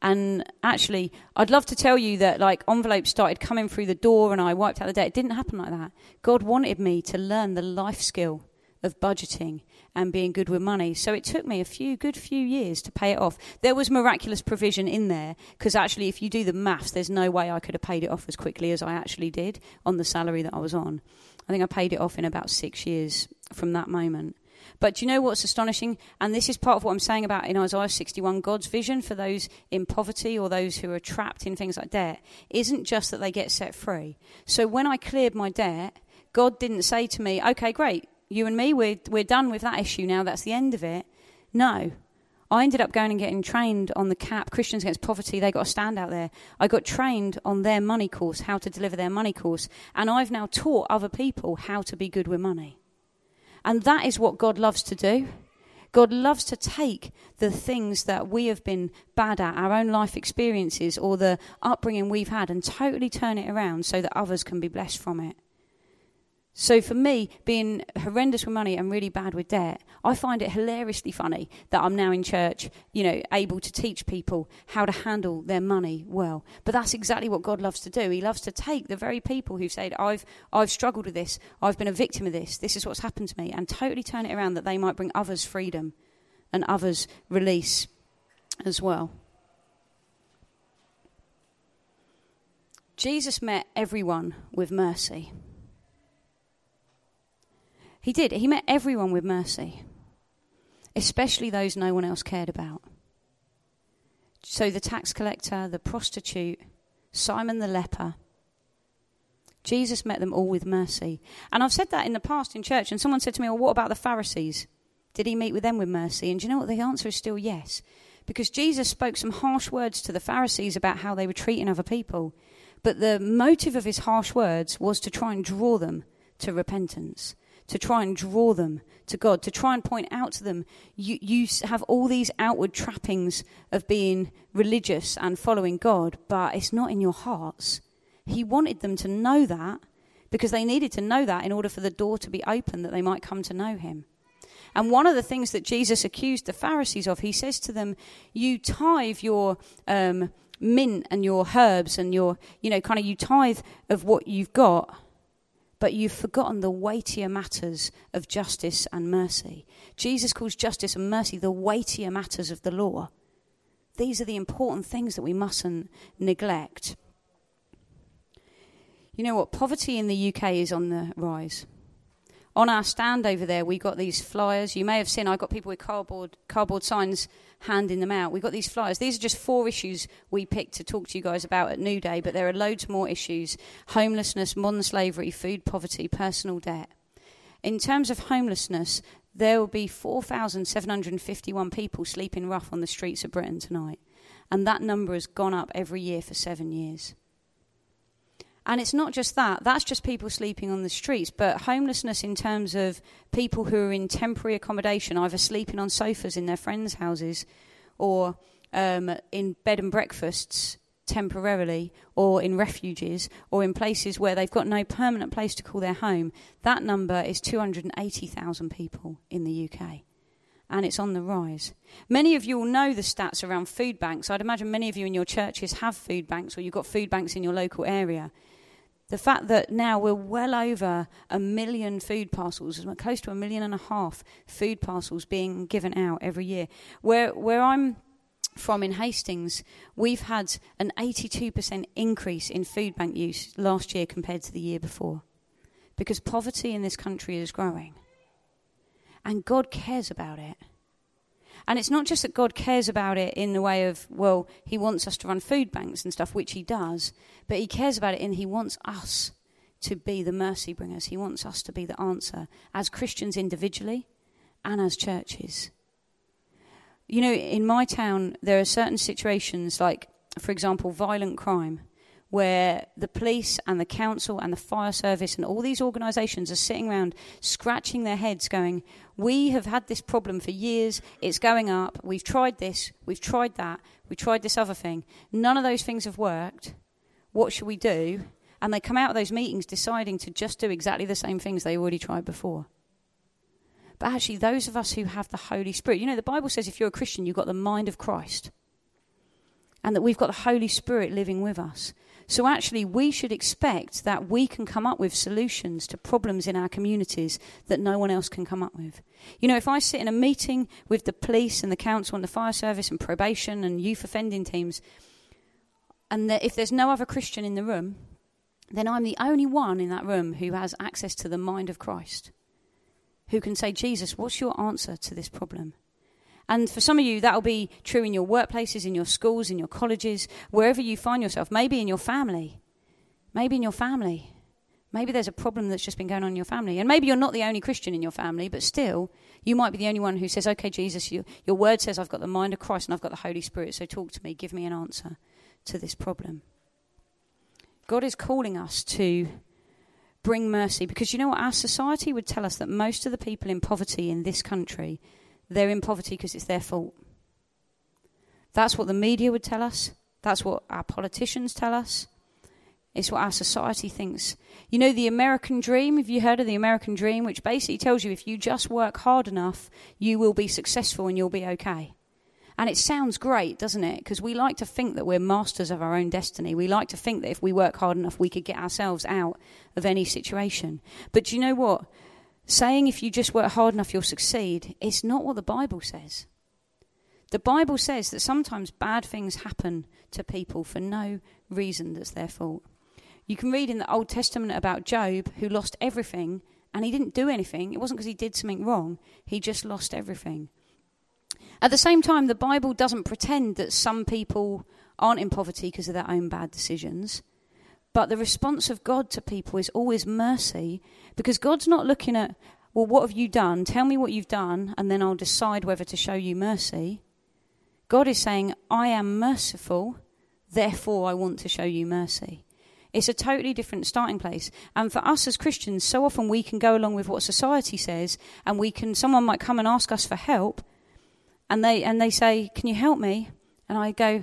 Speaker 2: And actually, I'd love to tell you that like envelopes started coming through the door and I wiped out the debt. It didn't happen like that. God wanted me to learn the life skill of budgeting and being good with money. So it took me a few good few years to pay it off. There was miraculous provision in there because actually, if you do the maths, there's no way I could have paid it off as quickly as I actually did on the salary that I was on. I think I paid it off in about six years from that moment. But do you know what's astonishing? And this is part of what I'm saying about in Isaiah 61 God's vision for those in poverty or those who are trapped in things like debt isn't just that they get set free. So when I cleared my debt, God didn't say to me, okay, great, you and me, we're, we're done with that issue now, that's the end of it. No. I ended up going and getting trained on the CAP, Christians Against Poverty. They got a stand out there. I got trained on their money course, how to deliver their money course. And I've now taught other people how to be good with money. And that is what God loves to do. God loves to take the things that we have been bad at, our own life experiences or the upbringing we've had, and totally turn it around so that others can be blessed from it. So for me, being horrendous with money and really bad with debt, I find it hilariously funny that I'm now in church, you know, able to teach people how to handle their money well. But that's exactly what God loves to do. He loves to take the very people who've said, I've, I've struggled with this, I've been a victim of this, this is what's happened to me, and totally turn it around that they might bring others freedom and others release as well. Jesus met everyone with mercy. He did. He met everyone with mercy, especially those no one else cared about. So the tax collector, the prostitute, Simon the leper, Jesus met them all with mercy. And I've said that in the past in church, and someone said to me, Well, what about the Pharisees? Did he meet with them with mercy? And do you know what? The answer is still yes. Because Jesus spoke some harsh words to the Pharisees about how they were treating other people. But the motive of his harsh words was to try and draw them to repentance, to try and draw them to God, to try and point out to them, you, you have all these outward trappings of being religious and following God, but it's not in your hearts. He wanted them to know that because they needed to know that in order for the door to be open that they might come to know him. And one of the things that Jesus accused the Pharisees of, he says to them, You tithe your um, mint and your herbs and your, you know, kind of you tithe of what you've got, but you've forgotten the weightier matters of justice and mercy. Jesus calls justice and mercy the weightier matters of the law. These are the important things that we mustn't neglect. You know what? Poverty in the UK is on the rise. On our stand over there, we got these flyers. You may have seen I've got people with cardboard cardboard signs handing them out. We've got these flyers. These are just four issues we picked to talk to you guys about at New Day, but there are loads more issues: homelessness, modern slavery, food poverty, personal debt. In terms of homelessness, there will be 4,751 people sleeping rough on the streets of Britain tonight, and that number has gone up every year for seven years. And it's not just that, that's just people sleeping on the streets, but homelessness in terms of people who are in temporary accommodation, either sleeping on sofas in their friends' houses or um, in bed and breakfasts temporarily, or in refuges, or in places where they've got no permanent place to call their home. That number is 280,000 people in the UK and it's on the rise. Many of you will know the stats around food banks. I'd imagine many of you in your churches have food banks or you've got food banks in your local area. The fact that now we're well over a million food parcels, close to a million and a half food parcels being given out every year. Where, where I'm from in Hastings, we've had an 82% increase in food bank use last year compared to the year before. Because poverty in this country is growing. And God cares about it. And it's not just that God cares about it in the way of, well, He wants us to run food banks and stuff, which He does, but He cares about it in He wants us to be the mercy bringers. He wants us to be the answer as Christians individually and as churches. You know, in my town, there are certain situations like, for example, violent crime where the police and the council and the fire service and all these organisations are sitting around scratching their heads going, We have had this problem for years, it's going up, we've tried this, we've tried that, We've tried this other thing. None of those things have worked. What should we do? And they come out of those meetings deciding to just do exactly the same things they already tried before. But actually, those of us who have the Holy Spirit, you know, the Bible says if you're a Christian, you've got the mind of Christ. And that we've got the Holy Spirit living with us. So, actually, we should expect that we can come up with solutions to problems in our communities that no one else can come up with. You know, if I sit in a meeting with the police and the council and the fire service and probation and youth offending teams, and if there's no other Christian in the room, then I'm the only one in that room who has access to the mind of Christ, who can say, Jesus, what's your answer to this problem? And for some of you, that'll be true in your workplaces, in your schools, in your colleges, wherever you find yourself, maybe in your family. Maybe in your family. Maybe there's a problem that's just been going on in your family. And maybe you're not the only Christian in your family, but still, you might be the only one who says, Okay, Jesus, you, your word says I've got the mind of Christ and I've got the Holy Spirit, so talk to me, give me an answer to this problem. God is calling us to bring mercy because you know what? Our society would tell us that most of the people in poverty in this country they're in poverty because it's their fault. That's what the media would tell us. That's what our politicians tell us. It's what our society thinks. You know, the American dream, have you heard of the American dream, which basically tells you if you just work hard enough, you will be successful and you'll be okay. And it sounds great, doesn't it? Because we like to think that we're masters of our own destiny. We like to think that if we work hard enough, we could get ourselves out of any situation. But do you know what? Saying if you just work hard enough you'll succeed is not what the Bible says. The Bible says that sometimes bad things happen to people for no reason that's their fault. You can read in the Old Testament about Job who lost everything and he didn't do anything. It wasn't because he did something wrong, he just lost everything. At the same time, the Bible doesn't pretend that some people aren't in poverty because of their own bad decisions. But the response of God to people is always mercy because God's not looking at, well, what have you done? Tell me what you've done, and then I'll decide whether to show you mercy. God is saying, I am merciful, therefore I want to show you mercy. It's a totally different starting place. And for us as Christians, so often we can go along with what society says, and we can someone might come and ask us for help, and they and they say, Can you help me? And I go,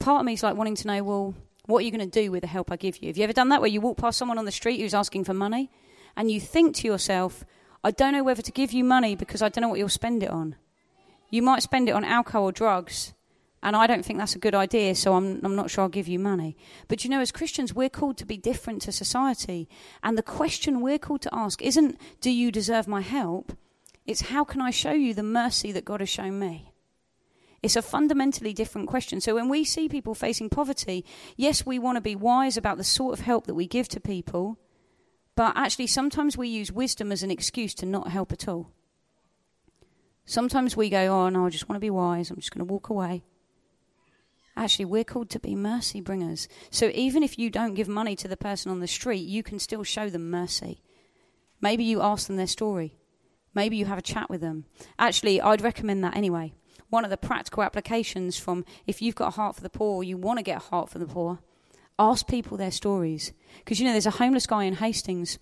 Speaker 2: part of me is like wanting to know, well, what are you going to do with the help I give you? Have you ever done that where you walk past someone on the street who's asking for money and you think to yourself, I don't know whether to give you money because I don't know what you'll spend it on. You might spend it on alcohol or drugs, and I don't think that's a good idea, so I'm, I'm not sure I'll give you money. But you know, as Christians, we're called to be different to society. And the question we're called to ask isn't, Do you deserve my help? It's, How can I show you the mercy that God has shown me? It's a fundamentally different question. So when we see people facing poverty, yes, we want to be wise about the sort of help that we give to people, but actually sometimes we use wisdom as an excuse to not help at all. Sometimes we go, oh, no, I just want to be wise. I'm just going to walk away. Actually, we're called to be mercy bringers. So even if you don't give money to the person on the street, you can still show them mercy. Maybe you ask them their story. Maybe you have a chat with them. Actually, I'd recommend that anyway one of the practical applications from if you've got a heart for the poor, you want to get a heart for the poor, ask people their stories. Because, you know, there's a homeless guy in Hastings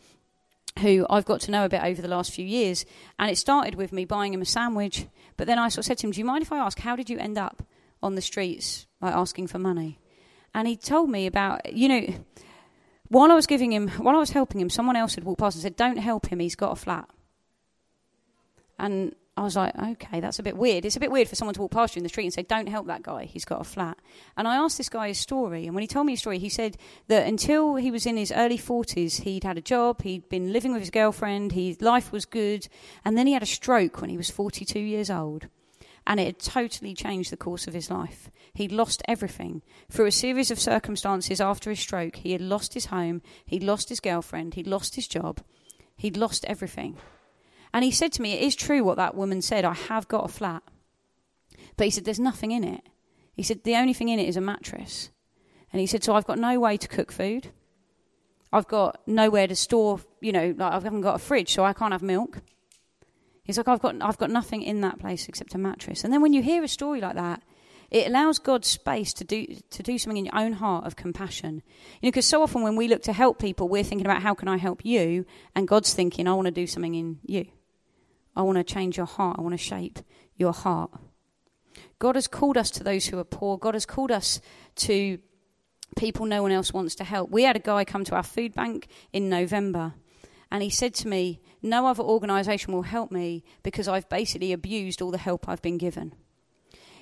Speaker 2: who I've got to know a bit over the last few years. And it started with me buying him a sandwich. But then I sort of said to him, Do you mind if I ask, how did you end up on the streets by asking for money? And he told me about, you know, while I was giving him, while I was helping him, someone else had walked past and said, Don't help him, he's got a flat. And I was like, okay, that's a bit weird. It's a bit weird for someone to walk past you in the street and say, don't help that guy, he's got a flat. And I asked this guy his story, and when he told me his story, he said that until he was in his early 40s, he'd had a job, he'd been living with his girlfriend, his life was good, and then he had a stroke when he was 42 years old. And it had totally changed the course of his life. He'd lost everything. Through a series of circumstances after his stroke, he had lost his home, he'd lost his girlfriend, he'd lost his job, he'd lost everything. And he said to me, It is true what that woman said. I have got a flat. But he said, There's nothing in it. He said, The only thing in it is a mattress. And he said, So I've got no way to cook food. I've got nowhere to store, you know, like I haven't got a fridge, so I can't have milk. He's like, I've got, I've got nothing in that place except a mattress. And then when you hear a story like that, it allows God space to do, to do something in your own heart of compassion. You know, because so often when we look to help people, we're thinking about how can I help you? And God's thinking, I want to do something in you. I want to change your heart. I want to shape your heart. God has called us to those who are poor. God has called us to people no one else wants to help. We had a guy come to our food bank in November, and he said to me, No other organisation will help me because I've basically abused all the help I've been given.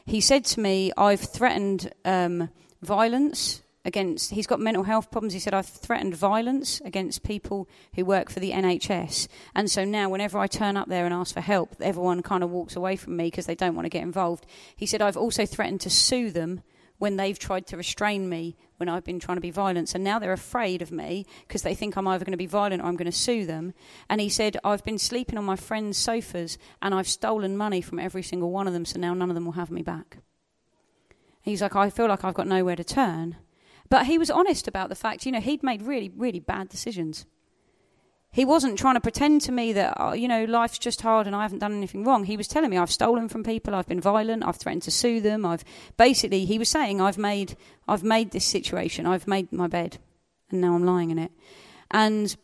Speaker 2: He said to me, I've threatened um, violence against he's got mental health problems he said i've threatened violence against people who work for the nhs and so now whenever i turn up there and ask for help everyone kind of walks away from me because they don't want to get involved he said i've also threatened to sue them when they've tried to restrain me when I've been trying to be violent. So now they're afraid of me because they think I'm either going to be violent or I'm going to sue them. And he said, I've been sleeping on my friends' sofas and I've stolen money from every single one of them, so now none of them will have me back. He's like, I feel like I've got nowhere to turn. But he was honest about the fact, you know, he'd made really, really bad decisions. He wasn't trying to pretend to me that, oh, you know, life's just hard and I haven't done anything wrong. He was telling me I've stolen from people, I've been violent, I've threatened to sue them. I've basically, he was saying, I've made, I've made this situation, I've made my bed, and now I'm lying in it. And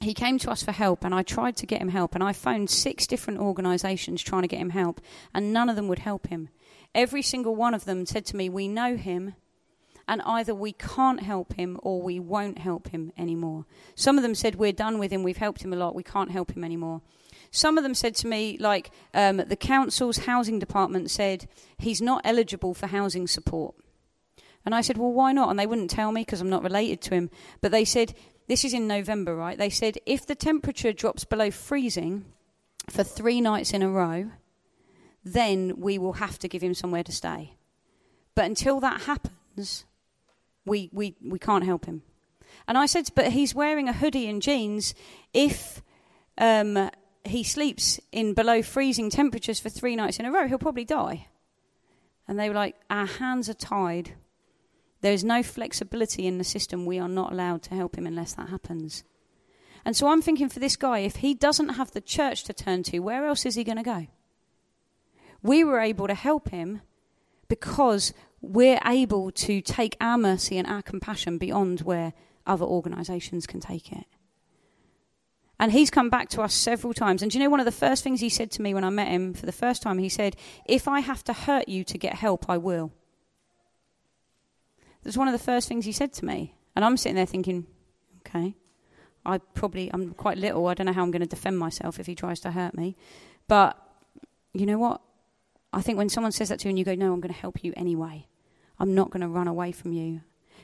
Speaker 2: he came to us for help, and I tried to get him help, and I phoned six different organisations trying to get him help, and none of them would help him. Every single one of them said to me, We know him, and either we can't help him or we won't help him anymore. Some of them said, We're done with him, we've helped him a lot, we can't help him anymore. Some of them said to me, like um, the council's housing department said, He's not eligible for housing support. And I said, Well, why not? And they wouldn't tell me because I'm not related to him. But they said, This is in November, right? They said, If the temperature drops below freezing for three nights in a row, then we will have to give him somewhere to stay. But until that happens, we, we, we can't help him. And I said, but he's wearing a hoodie and jeans. If um, he sleeps in below freezing temperatures for three nights in a row, he'll probably die. And they were like, our hands are tied. There is no flexibility in the system. We are not allowed to help him unless that happens. And so I'm thinking for this guy, if he doesn't have the church to turn to, where else is he going to go? We were able to help him because we're able to take our mercy and our compassion beyond where other organisations can take it. And he's come back to us several times. And do you know one of the first things he said to me when I met him for the first time? He said, If I have to hurt you to get help, I will. That's one of the first things he said to me. And I'm sitting there thinking, Okay, I probably, I'm quite little. I don't know how I'm going to defend myself if he tries to hurt me. But you know what? I think when someone says that to you and you go, No, I'm going to help you anyway, I'm not going to run away from you.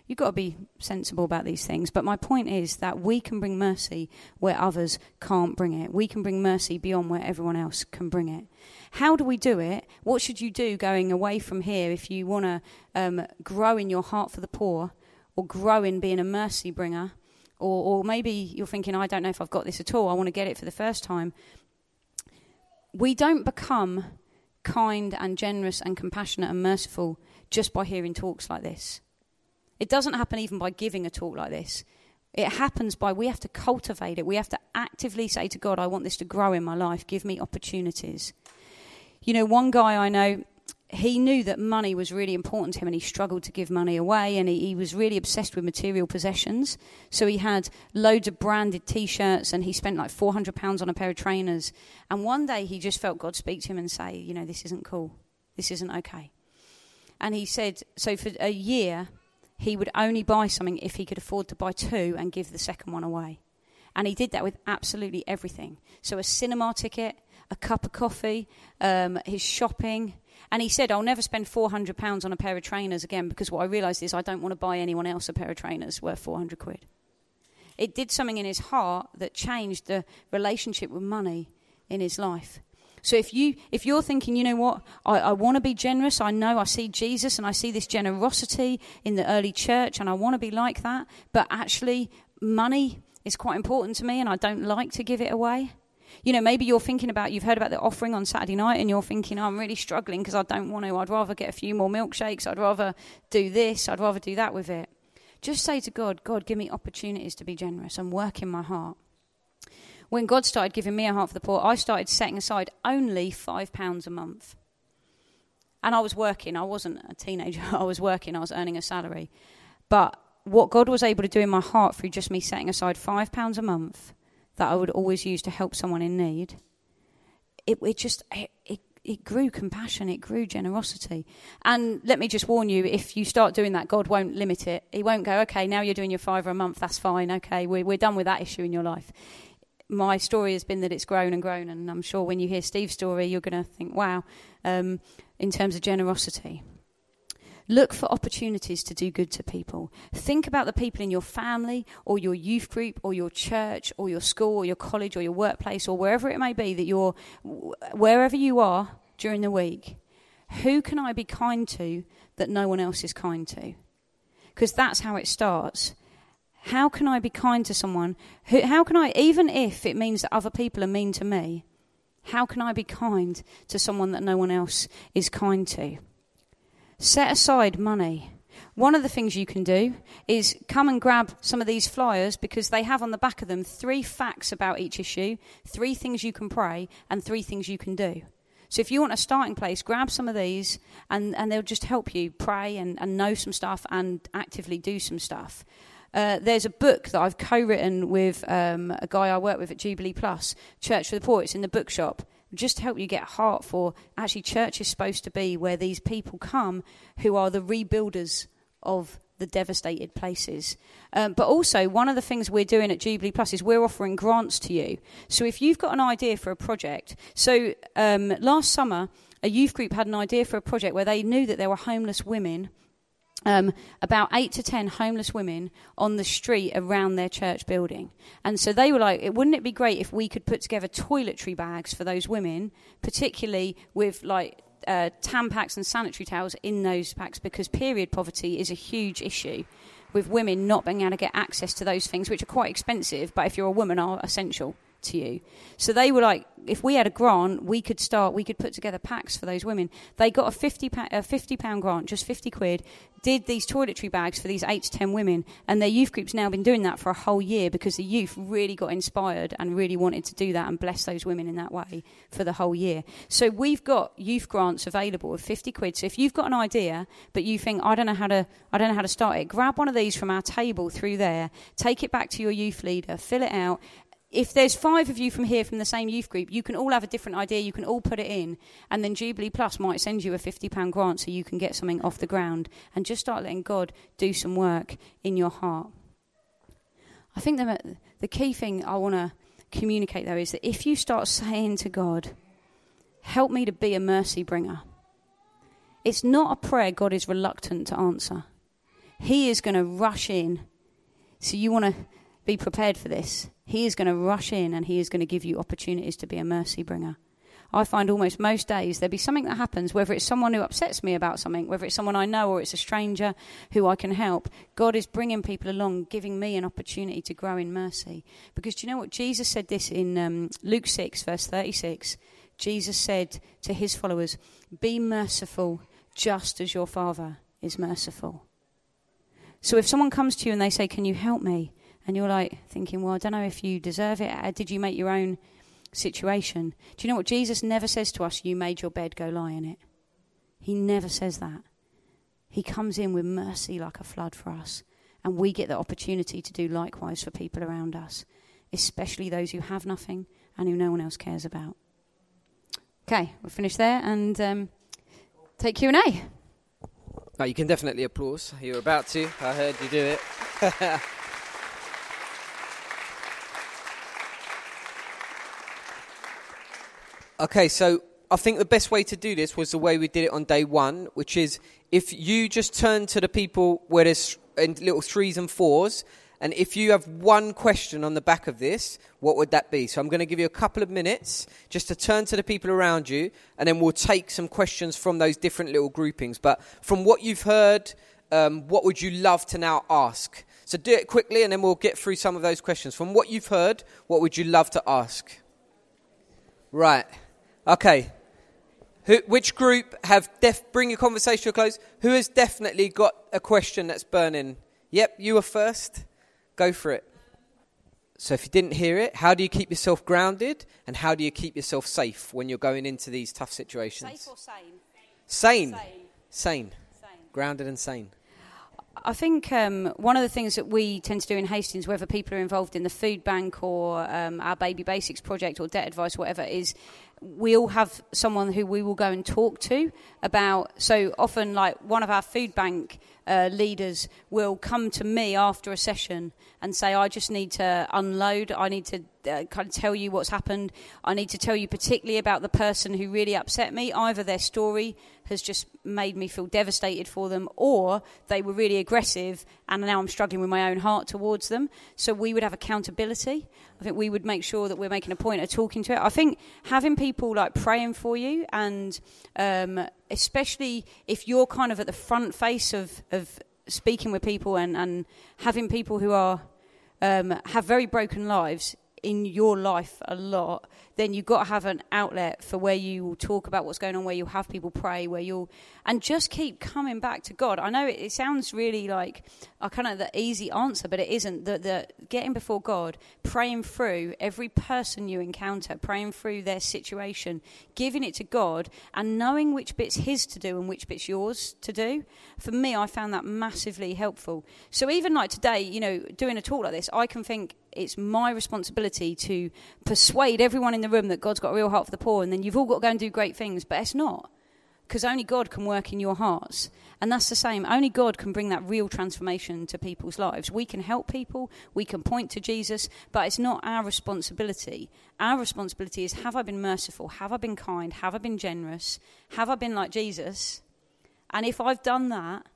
Speaker 2: You've got to be sensible about these things. But my point is that we can bring mercy where others can't bring it. We can bring mercy beyond where everyone else can bring it. How do we do it? What should you do going away from here if you want to um, grow in your heart for the poor or grow in being a mercy bringer? Or, or maybe you're thinking, I don't know if I've got this at all. I want to get it for the first time. We don't become kind and generous and compassionate and merciful just by hearing talks like this. It doesn't happen even by giving a talk like this. It happens by we have to cultivate it. We have to actively say to God, I want this to grow in my life. Give me opportunities. You know, one guy I know, he knew that money was really important to him and he struggled to give money away and he, he was really obsessed with material possessions. So he had loads of branded t shirts and he spent like £400 on a pair of trainers. And one day he just felt God speak to him and say, You know, this isn't cool. This isn't okay. And he said, So for a year, he would only buy something if he could afford to buy two and give the second one away. And he did that with absolutely everything. So a cinema ticket, a cup of coffee, um, his shopping. And he said, I'll never spend £400 on a pair of trainers again because what I realised is I don't want to buy anyone else a pair of trainers worth 400 quid. It did something in his heart that changed the relationship with money in his life. So if you if you're thinking, you know what, I, I want to be generous. I know I see Jesus and I see this generosity in the early church, and I want to be like that. But actually, money is quite important to me, and I don't like to give it away. You know, maybe you're thinking about you've heard about the offering on Saturday night, and you're thinking, oh, I'm really struggling because I don't want to. I'd rather get a few more milkshakes. I'd rather do this. I'd rather do that with it. Just say to God, God, give me opportunities to be generous and work in my heart when God started giving me a heart for the poor, I started setting aside only five pounds a month. And I was working. I wasn't a teenager. I was working. I was earning a salary. But what God was able to do in my heart through just me setting aside five pounds a month that I would always use to help someone in need, it, it just it, it, it grew compassion, it grew generosity. And let me just warn you: if you start doing that, God won't limit it. He won't go, okay, now you're doing your five a month. That's fine. Okay, we're we're done with that issue in your life my story has been that it's grown and grown, and I'm sure when you hear Steve's story, you're going to think, wow, um, in terms of generosity. Look for opportunities to do good to people. Think about the people in your family or your youth group or your church or your school or your college or your workplace or wherever it may be that you're, wherever you are during the week. Who can I be kind to that no one else is kind to? Because that's how it starts. How can I be kind to someone? How can I, even if it means that other people are mean to me, how can I be kind to someone that no one else is kind to? Set aside money. One of the things you can do is come and grab some of these flyers because they have on the back of them three facts about each issue, three things you can pray, and three things you can do. So if you want a starting place, grab some of these and, and they'll just help you pray and, and know some stuff and actively do some stuff. Uh, there's a book that I've co-written with um, a guy I work with at Jubilee Plus, Church for the Poor. It's in the bookshop. Just help you get heart for actually church is supposed to be where these people come who are the rebuilders of the devastated places. Um, but also, one of the things we're doing at Jubilee Plus is we're offering grants to you. So if you've got an idea for a project, so um, last summer, a youth group had an idea for a project where they knew that there were homeless women um, about eight to ten homeless women on the street around their church building. And so they were like, wouldn't it be great if we could put together toiletry bags for those women, particularly with like uh, Tampax and sanitary towels in those packs, because period poverty is a huge issue with women not being able to get access to those things, which are quite expensive, but if you're a woman, are essential to you. So they were like, if we had a grant, we could start, we could put together packs for those women. They got a 50, pa- a 50 pound grant, just 50 quid, did these toiletry bags for these eight to 10 women. And their youth group's now been doing that for a whole year because the youth really got inspired and really wanted to do that and bless those women in that way for the whole year. So we've got youth grants available of 50 quid. So if you've got an idea, but you think, I don't know how to, I don't know how to start it, grab one of these from our table through there, take it back to your youth leader, fill it out, if there's five of you from here from the same youth group, you can all have a different idea. You can all put it in, and then Jubilee Plus might send you a fifty pound grant so you can get something off the ground and just start letting God do some work in your heart. I think the the key thing I want to communicate though is that if you start saying to God, "Help me to be a mercy bringer," it's not a prayer God is reluctant to answer. He is going to rush in. So you want to be prepared for this. He is going to rush in and he is going to give you opportunities to be a mercy bringer. I find almost most days there'll be something that happens, whether it's someone who upsets me about something, whether it's someone I know or it's a stranger who I can help. God is bringing people along, giving me an opportunity to grow in mercy. Because do you know what? Jesus said this in um, Luke 6, verse 36. Jesus said to his followers, Be merciful just as your Father is merciful. So if someone comes to you and they say, Can you help me? And you're like thinking, well, I don't know if you deserve it. Uh, did you make your own situation? Do you know what? Jesus never says to us, you made your bed, go lie in it. He never says that. He comes in with mercy like a flood for us, and we get the opportunity to do likewise for people around us, especially those who have nothing and who no one else cares about. Okay, we'll finish there and um, take Q and A.
Speaker 1: No, you can definitely applause. You're about to. I heard you do it. Okay, so I think the best way to do this was the way we did it on day one, which is if you just turn to the people where there's little threes and fours, and if you have one question on the back of this, what would that be? So I'm going to give you a couple of minutes just to turn to the people around you, and then we'll take some questions from those different little groupings. But from what you've heard, um, what would you love to now ask? So do it quickly, and then we'll get through some of those questions. From what you've heard, what would you love to ask? Right. Okay. Who, which group have def, bring your conversation to a close? Who has definitely got a question that's burning? Yep, you were first. Go for it. So, if you didn't hear it, how do you keep yourself grounded and how do you keep yourself safe when you're going into these tough situations?
Speaker 2: Safe or sane?
Speaker 1: Sane.
Speaker 2: Sane.
Speaker 1: Sane.
Speaker 2: Sane.
Speaker 1: Grounded and sane.
Speaker 2: I think um, one of the things that we tend to do in Hastings, whether people are involved in the food bank or um, our Baby Basics project or debt advice, whatever, is we all have someone who we will go and talk to about. So often, like one of our food bank uh, leaders will come to me after a session and say, I just need to unload. I need to uh, kind of tell you what's happened. I need to tell you particularly about the person who really upset me. Either their story has just made me feel devastated for them, or they were really aggressive and now I'm struggling with my own heart towards them. So we would have accountability. I think we would make sure that we're making a point of talking to it. I think having people like praying for you, and um, especially if you're kind of at the front face of, of speaking with people and, and having people who are um, have very broken lives in your life a lot, then you've got to have an outlet for where you will talk about what's going on, where you'll have people pray, where you'll, and just keep coming back to God. I know it, it sounds really like a kind of the easy answer, but it isn't. The, the getting before God, praying through every person you encounter, praying through their situation, giving it to God, and knowing which bit's His to do and which bit's yours to do. For me, I found that massively helpful. So even like today, you know, doing a talk like this, I can think it's my responsibility to persuade everyone in the room that God's got a real heart for the poor, and then you've all got to go and do great things, but it's not. Because only God can work in your hearts. And that's the same. Only God can bring that real transformation to people's lives. We can help people, we can point to Jesus, but it's not our responsibility. Our responsibility is have I been merciful? Have I been kind? Have I been generous? Have I been like Jesus? And if I've done that,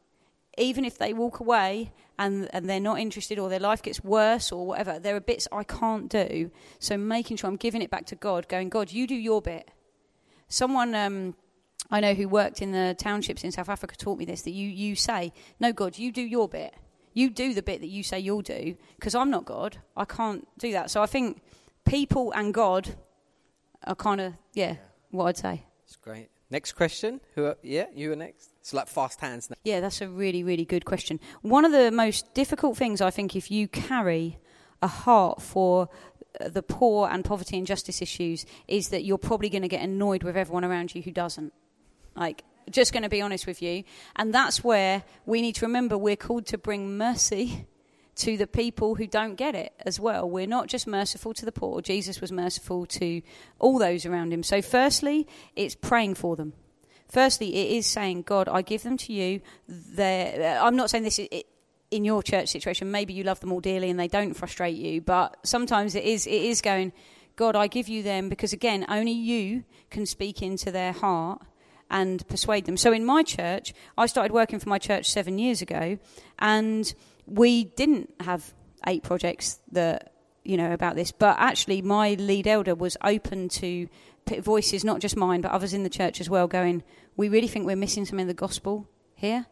Speaker 2: even if they walk away and, and they're not interested or their life gets worse or whatever, there are bits I can't do. So making sure I'm giving it back to God, going, God, you do your bit. Someone um, I know who worked in the townships in South Africa taught me this that you, you say, No, God, you do your bit. You do the bit that you say you'll do because I'm not God. I can't do that. So I think people and God are kind of, yeah, what I'd say.
Speaker 1: It's great. Next question. Who? Are, yeah, you are next. It's like fast hands now.
Speaker 2: Yeah, that's a really, really good question. One of the most difficult things I think, if you carry a heart for uh, the poor and poverty and justice issues, is that you're probably going to get annoyed with everyone around you who doesn't. Like, just going to be honest with you. And that's where we need to remember we're called to bring mercy to the people who don't get it as well. We're not just merciful to the poor, Jesus was merciful to all those around him. So, firstly, it's praying for them. Firstly, it is saying, God, I give them to you. They're, uh, I'm not saying this is in your church situation. Maybe you love them all dearly and they don't frustrate you, but sometimes it is, it is going, God, I give you them because, again, only you can speak into their heart and persuade them. So in my church, I started working for my church seven years ago, and we didn't have eight projects that you know about this, but actually my lead elder was open to voices, not just mine, but others in the church as well, going, we really think we're missing some in the gospel here.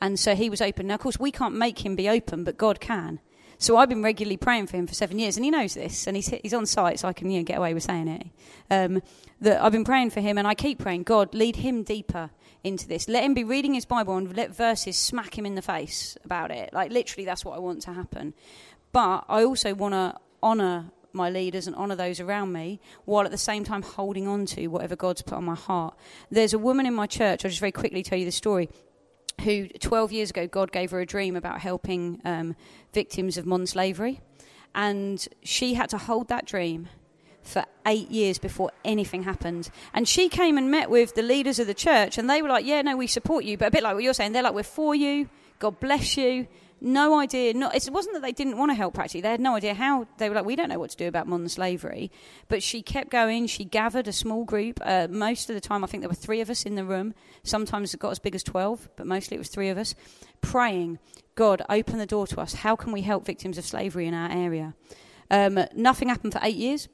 Speaker 2: And so he was open. Now, of course, we can't make him be open, but God can. So I've been regularly praying for him for seven years, and he knows this, and he's he's on site, so I can you know, get away with saying it. Um, that I've been praying for him, and I keep praying, God, lead him deeper into this. Let him be reading his Bible and let verses smack him in the face about it. Like literally, that's what I want to happen. But I also want to honour my leaders and honour those around me, while at the same time holding on to whatever God's put on my heart. There's a woman in my church. I'll just very quickly tell you the story who 12 years ago God gave her a dream about helping um, victims of modern slavery. And she had to hold that dream for eight years before anything happened. And she came and met with the leaders of the church, and they were like, Yeah, no, we support you. But a bit like what you're saying, they're like, We're for you. God bless you no idea. It wasn't that they didn't want to help practically. They had no idea how. They were like, we don't know what to do about modern slavery. But she kept going. She gathered a small group. Uh, most of the time, I think there were three of us in the room. Sometimes it got as big as 12, but mostly it was three of us, praying, God, open the door to us. How can we help victims of slavery in our area? Um, nothing happened for eight years.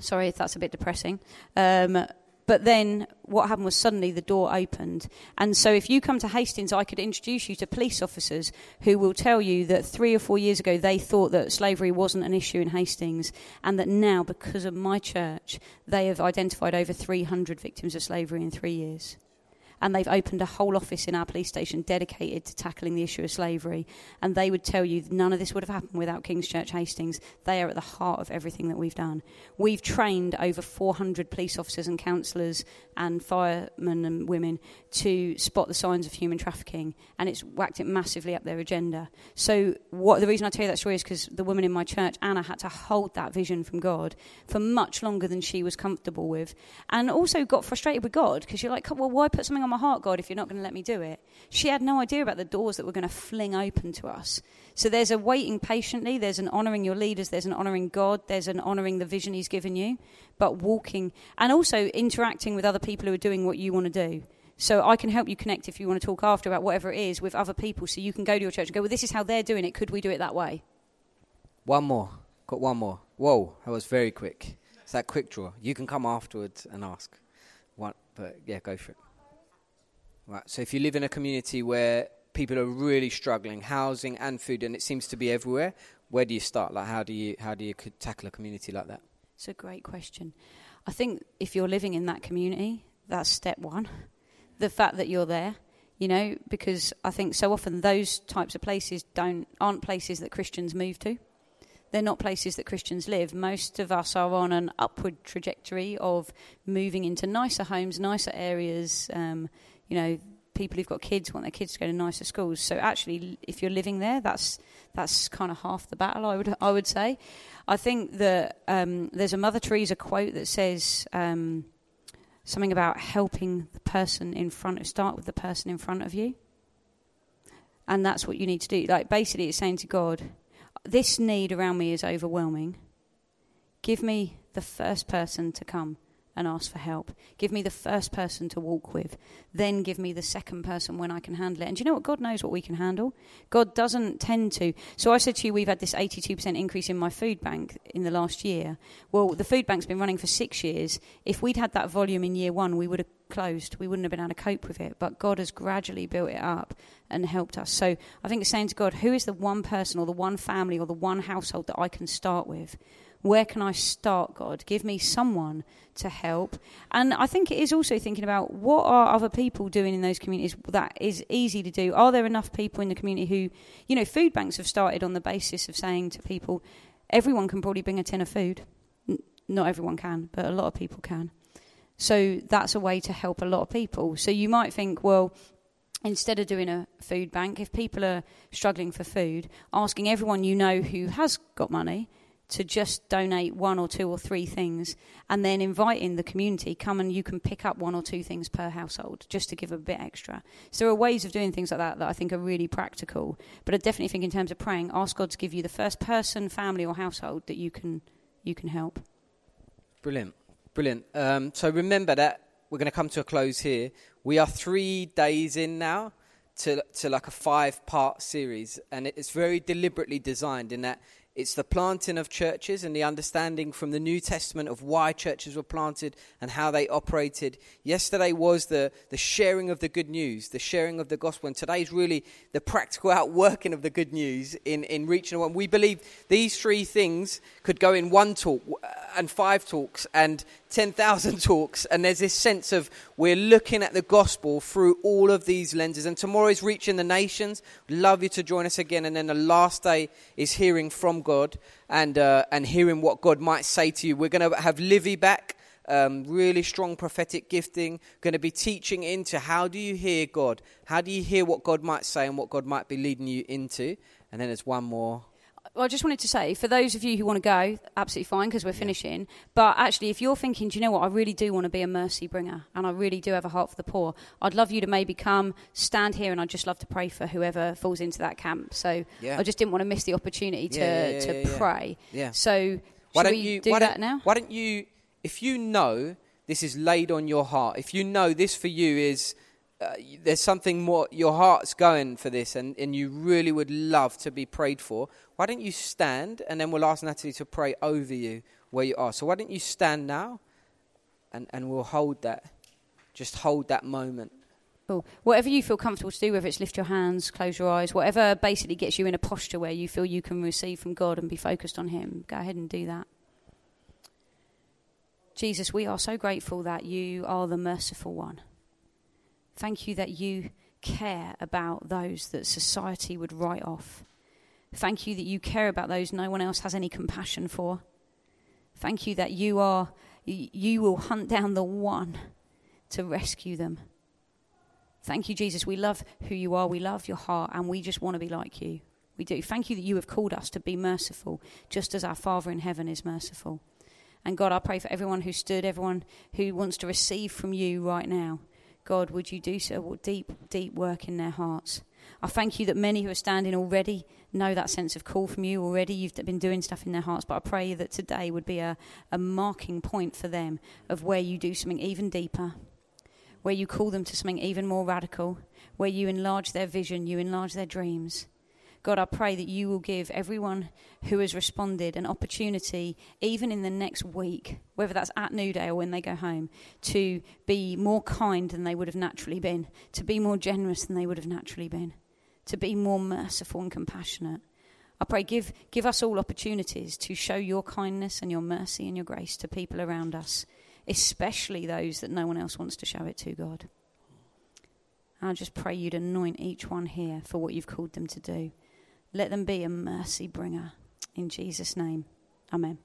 Speaker 2: Sorry if that's a bit depressing. Um, but then what happened was suddenly the door opened. And so if you come to Hastings, I could introduce you to police officers who will tell you that three or four years ago they thought that slavery wasn't an issue in Hastings, and that now, because of my church, they have identified over 300 victims of slavery in three years and they've opened a whole office in our police station dedicated to tackling the issue of slavery. And they would tell you none of this would have happened without King's Church Hastings. They are at the heart of everything that we've done. We've trained over 400 police officers and counsellors and firemen and women to spot the signs of human trafficking, and it's whacked it massively up their agenda. So, what the reason I tell you that story is because the woman in my church, Anna, had to hold that vision from God for much longer than she was comfortable with, and also got frustrated with God because you're like, well, why put something on my heart, God, if you're not going to let me do it? She had no idea about the doors that were going to fling open to us. So there's a waiting patiently, there's an honouring your leaders, there's an honouring God, there's an honouring the vision He's given you, but walking and also interacting with other people who are doing what you want to do. So I can help you connect if you want to talk after about whatever it is with other people so you can go to your church and go, well, this is how they're doing it. Could we do it that way?
Speaker 1: One more. Got one more. Whoa, that was very quick. It's that quick draw. You can come afterwards and ask. What? But yeah, go for it. Right. So if you live in a community where people are really struggling, housing and food, and it seems to be everywhere, where do you start? Like, how do you how do you tackle a community like that?
Speaker 2: It's a great question. I think if you're living in that community, that's step one. The fact that you're there, you know, because I think so often those types of places don't aren't places that Christians move to. They're not places that Christians live. Most of us are on an upward trajectory of moving into nicer homes, nicer areas. Um, you know, people who've got kids want their kids to go to nicer schools. So actually, if you're living there, that's that's kind of half the battle. I would I would say. I think that um, there's a Mother Teresa quote that says um, something about helping the person in front of start with the person in front of you, and that's what you need to do. Like basically, it's saying to God, this need around me is overwhelming. Give me the first person to come and ask for help. Give me the first person to walk with. Then give me the second person when I can handle it. And do you know what? God knows what we can handle. God doesn't tend to. So I said to you, we've had this 82% increase in my food bank in the last year. Well, the food bank's been running for six years. If we'd had that volume in year one, we would have closed. We wouldn't have been able to cope with it. But God has gradually built it up and helped us. So I think it's saying to God, who is the one person or the one family or the one household that I can start with? Where can I start, God? Give me someone to help. And I think it is also thinking about what are other people doing in those communities that is easy to do. Are there enough people in the community who, you know, food banks have started on the basis of saying to people, everyone can probably bring a tin of food. N- not everyone can, but a lot of people can. So that's a way to help a lot of people. So you might think, well, instead of doing a food bank, if people are struggling for food, asking everyone you know who has got money to just donate one or two or three things and then inviting the community come and you can pick up one or two things per household just to give a bit extra. So there are ways of doing things like that that i think are really practical but i definitely think in terms of praying ask god to give you the first person family or household that you can you can help.
Speaker 1: Brilliant. Brilliant. Um, so remember that we're going to come to a close here. We are three days in now to, to like a five part series and it's very deliberately designed in that it's the planting of churches and the understanding from the New Testament of why churches were planted and how they operated. Yesterday was the, the sharing of the good news, the sharing of the gospel. And today is really the practical outworking of the good news in, in reaching one. We believe these three things could go in one talk and five talks and 10,000 talks. And there's this sense of we're looking at the gospel through all of these lenses. And tomorrow is reaching the nations. Love you to join us again. And then the last day is hearing from God and, uh, and hearing what God might say to you. We're going to have Livy back, um, really strong prophetic gifting, going to be teaching into how do you hear God? How do you hear what God might say and what God might be leading you into? And then there's one more
Speaker 2: well, I just wanted to say, for those of you who want to go, absolutely fine because we're finishing. Yeah. But actually, if you're thinking, do you know what, I really do want to be a mercy bringer and I really do have a heart for the poor, I'd love you to maybe come, stand here, and I'd just love to pray for whoever falls into that camp. So yeah. I just didn't want to miss the opportunity to, yeah, to pray. Yeah. So why don't you do that now?
Speaker 1: Why don't you, if you know this is laid on your heart, if you know this for you is uh, there's something more, your heart's going for this, and, and you really would love to be prayed for, why don't you stand and then we'll ask Natalie to pray over you where you are. So why don't you stand now and, and we'll hold that. Just hold that moment.
Speaker 2: Cool. Whatever you feel comfortable to do, whether it's lift your hands, close your eyes, whatever basically gets you in a posture where you feel you can receive from God and be focused on Him, go ahead and do that. Jesus, we are so grateful that you are the merciful one. Thank you that you care about those that society would write off. Thank you that you care about those no one else has any compassion for. Thank you that you are you will hunt down the one to rescue them. Thank you, Jesus. We love who you are. We love your heart, and we just want to be like you. We do. Thank you that you have called us to be merciful, just as our Father in heaven is merciful. And God, I pray for everyone who stood, everyone who wants to receive from you right now. God, would you do so deep, deep work in their hearts? I thank you that many who are standing already know that sense of call from you already. You've been doing stuff in their hearts, but I pray that today would be a, a marking point for them of where you do something even deeper, where you call them to something even more radical, where you enlarge their vision, you enlarge their dreams. God, I pray that you will give everyone who has responded an opportunity, even in the next week, whether that's at New Day or when they go home, to be more kind than they would have naturally been, to be more generous than they would have naturally been, to be more merciful and compassionate. I pray, give, give us all opportunities to show your kindness and your mercy and your grace to people around us, especially those that no one else wants to show it to, God. I just pray you'd anoint each one here for what you've called them to do. Let them be a mercy bringer. In Jesus' name, amen.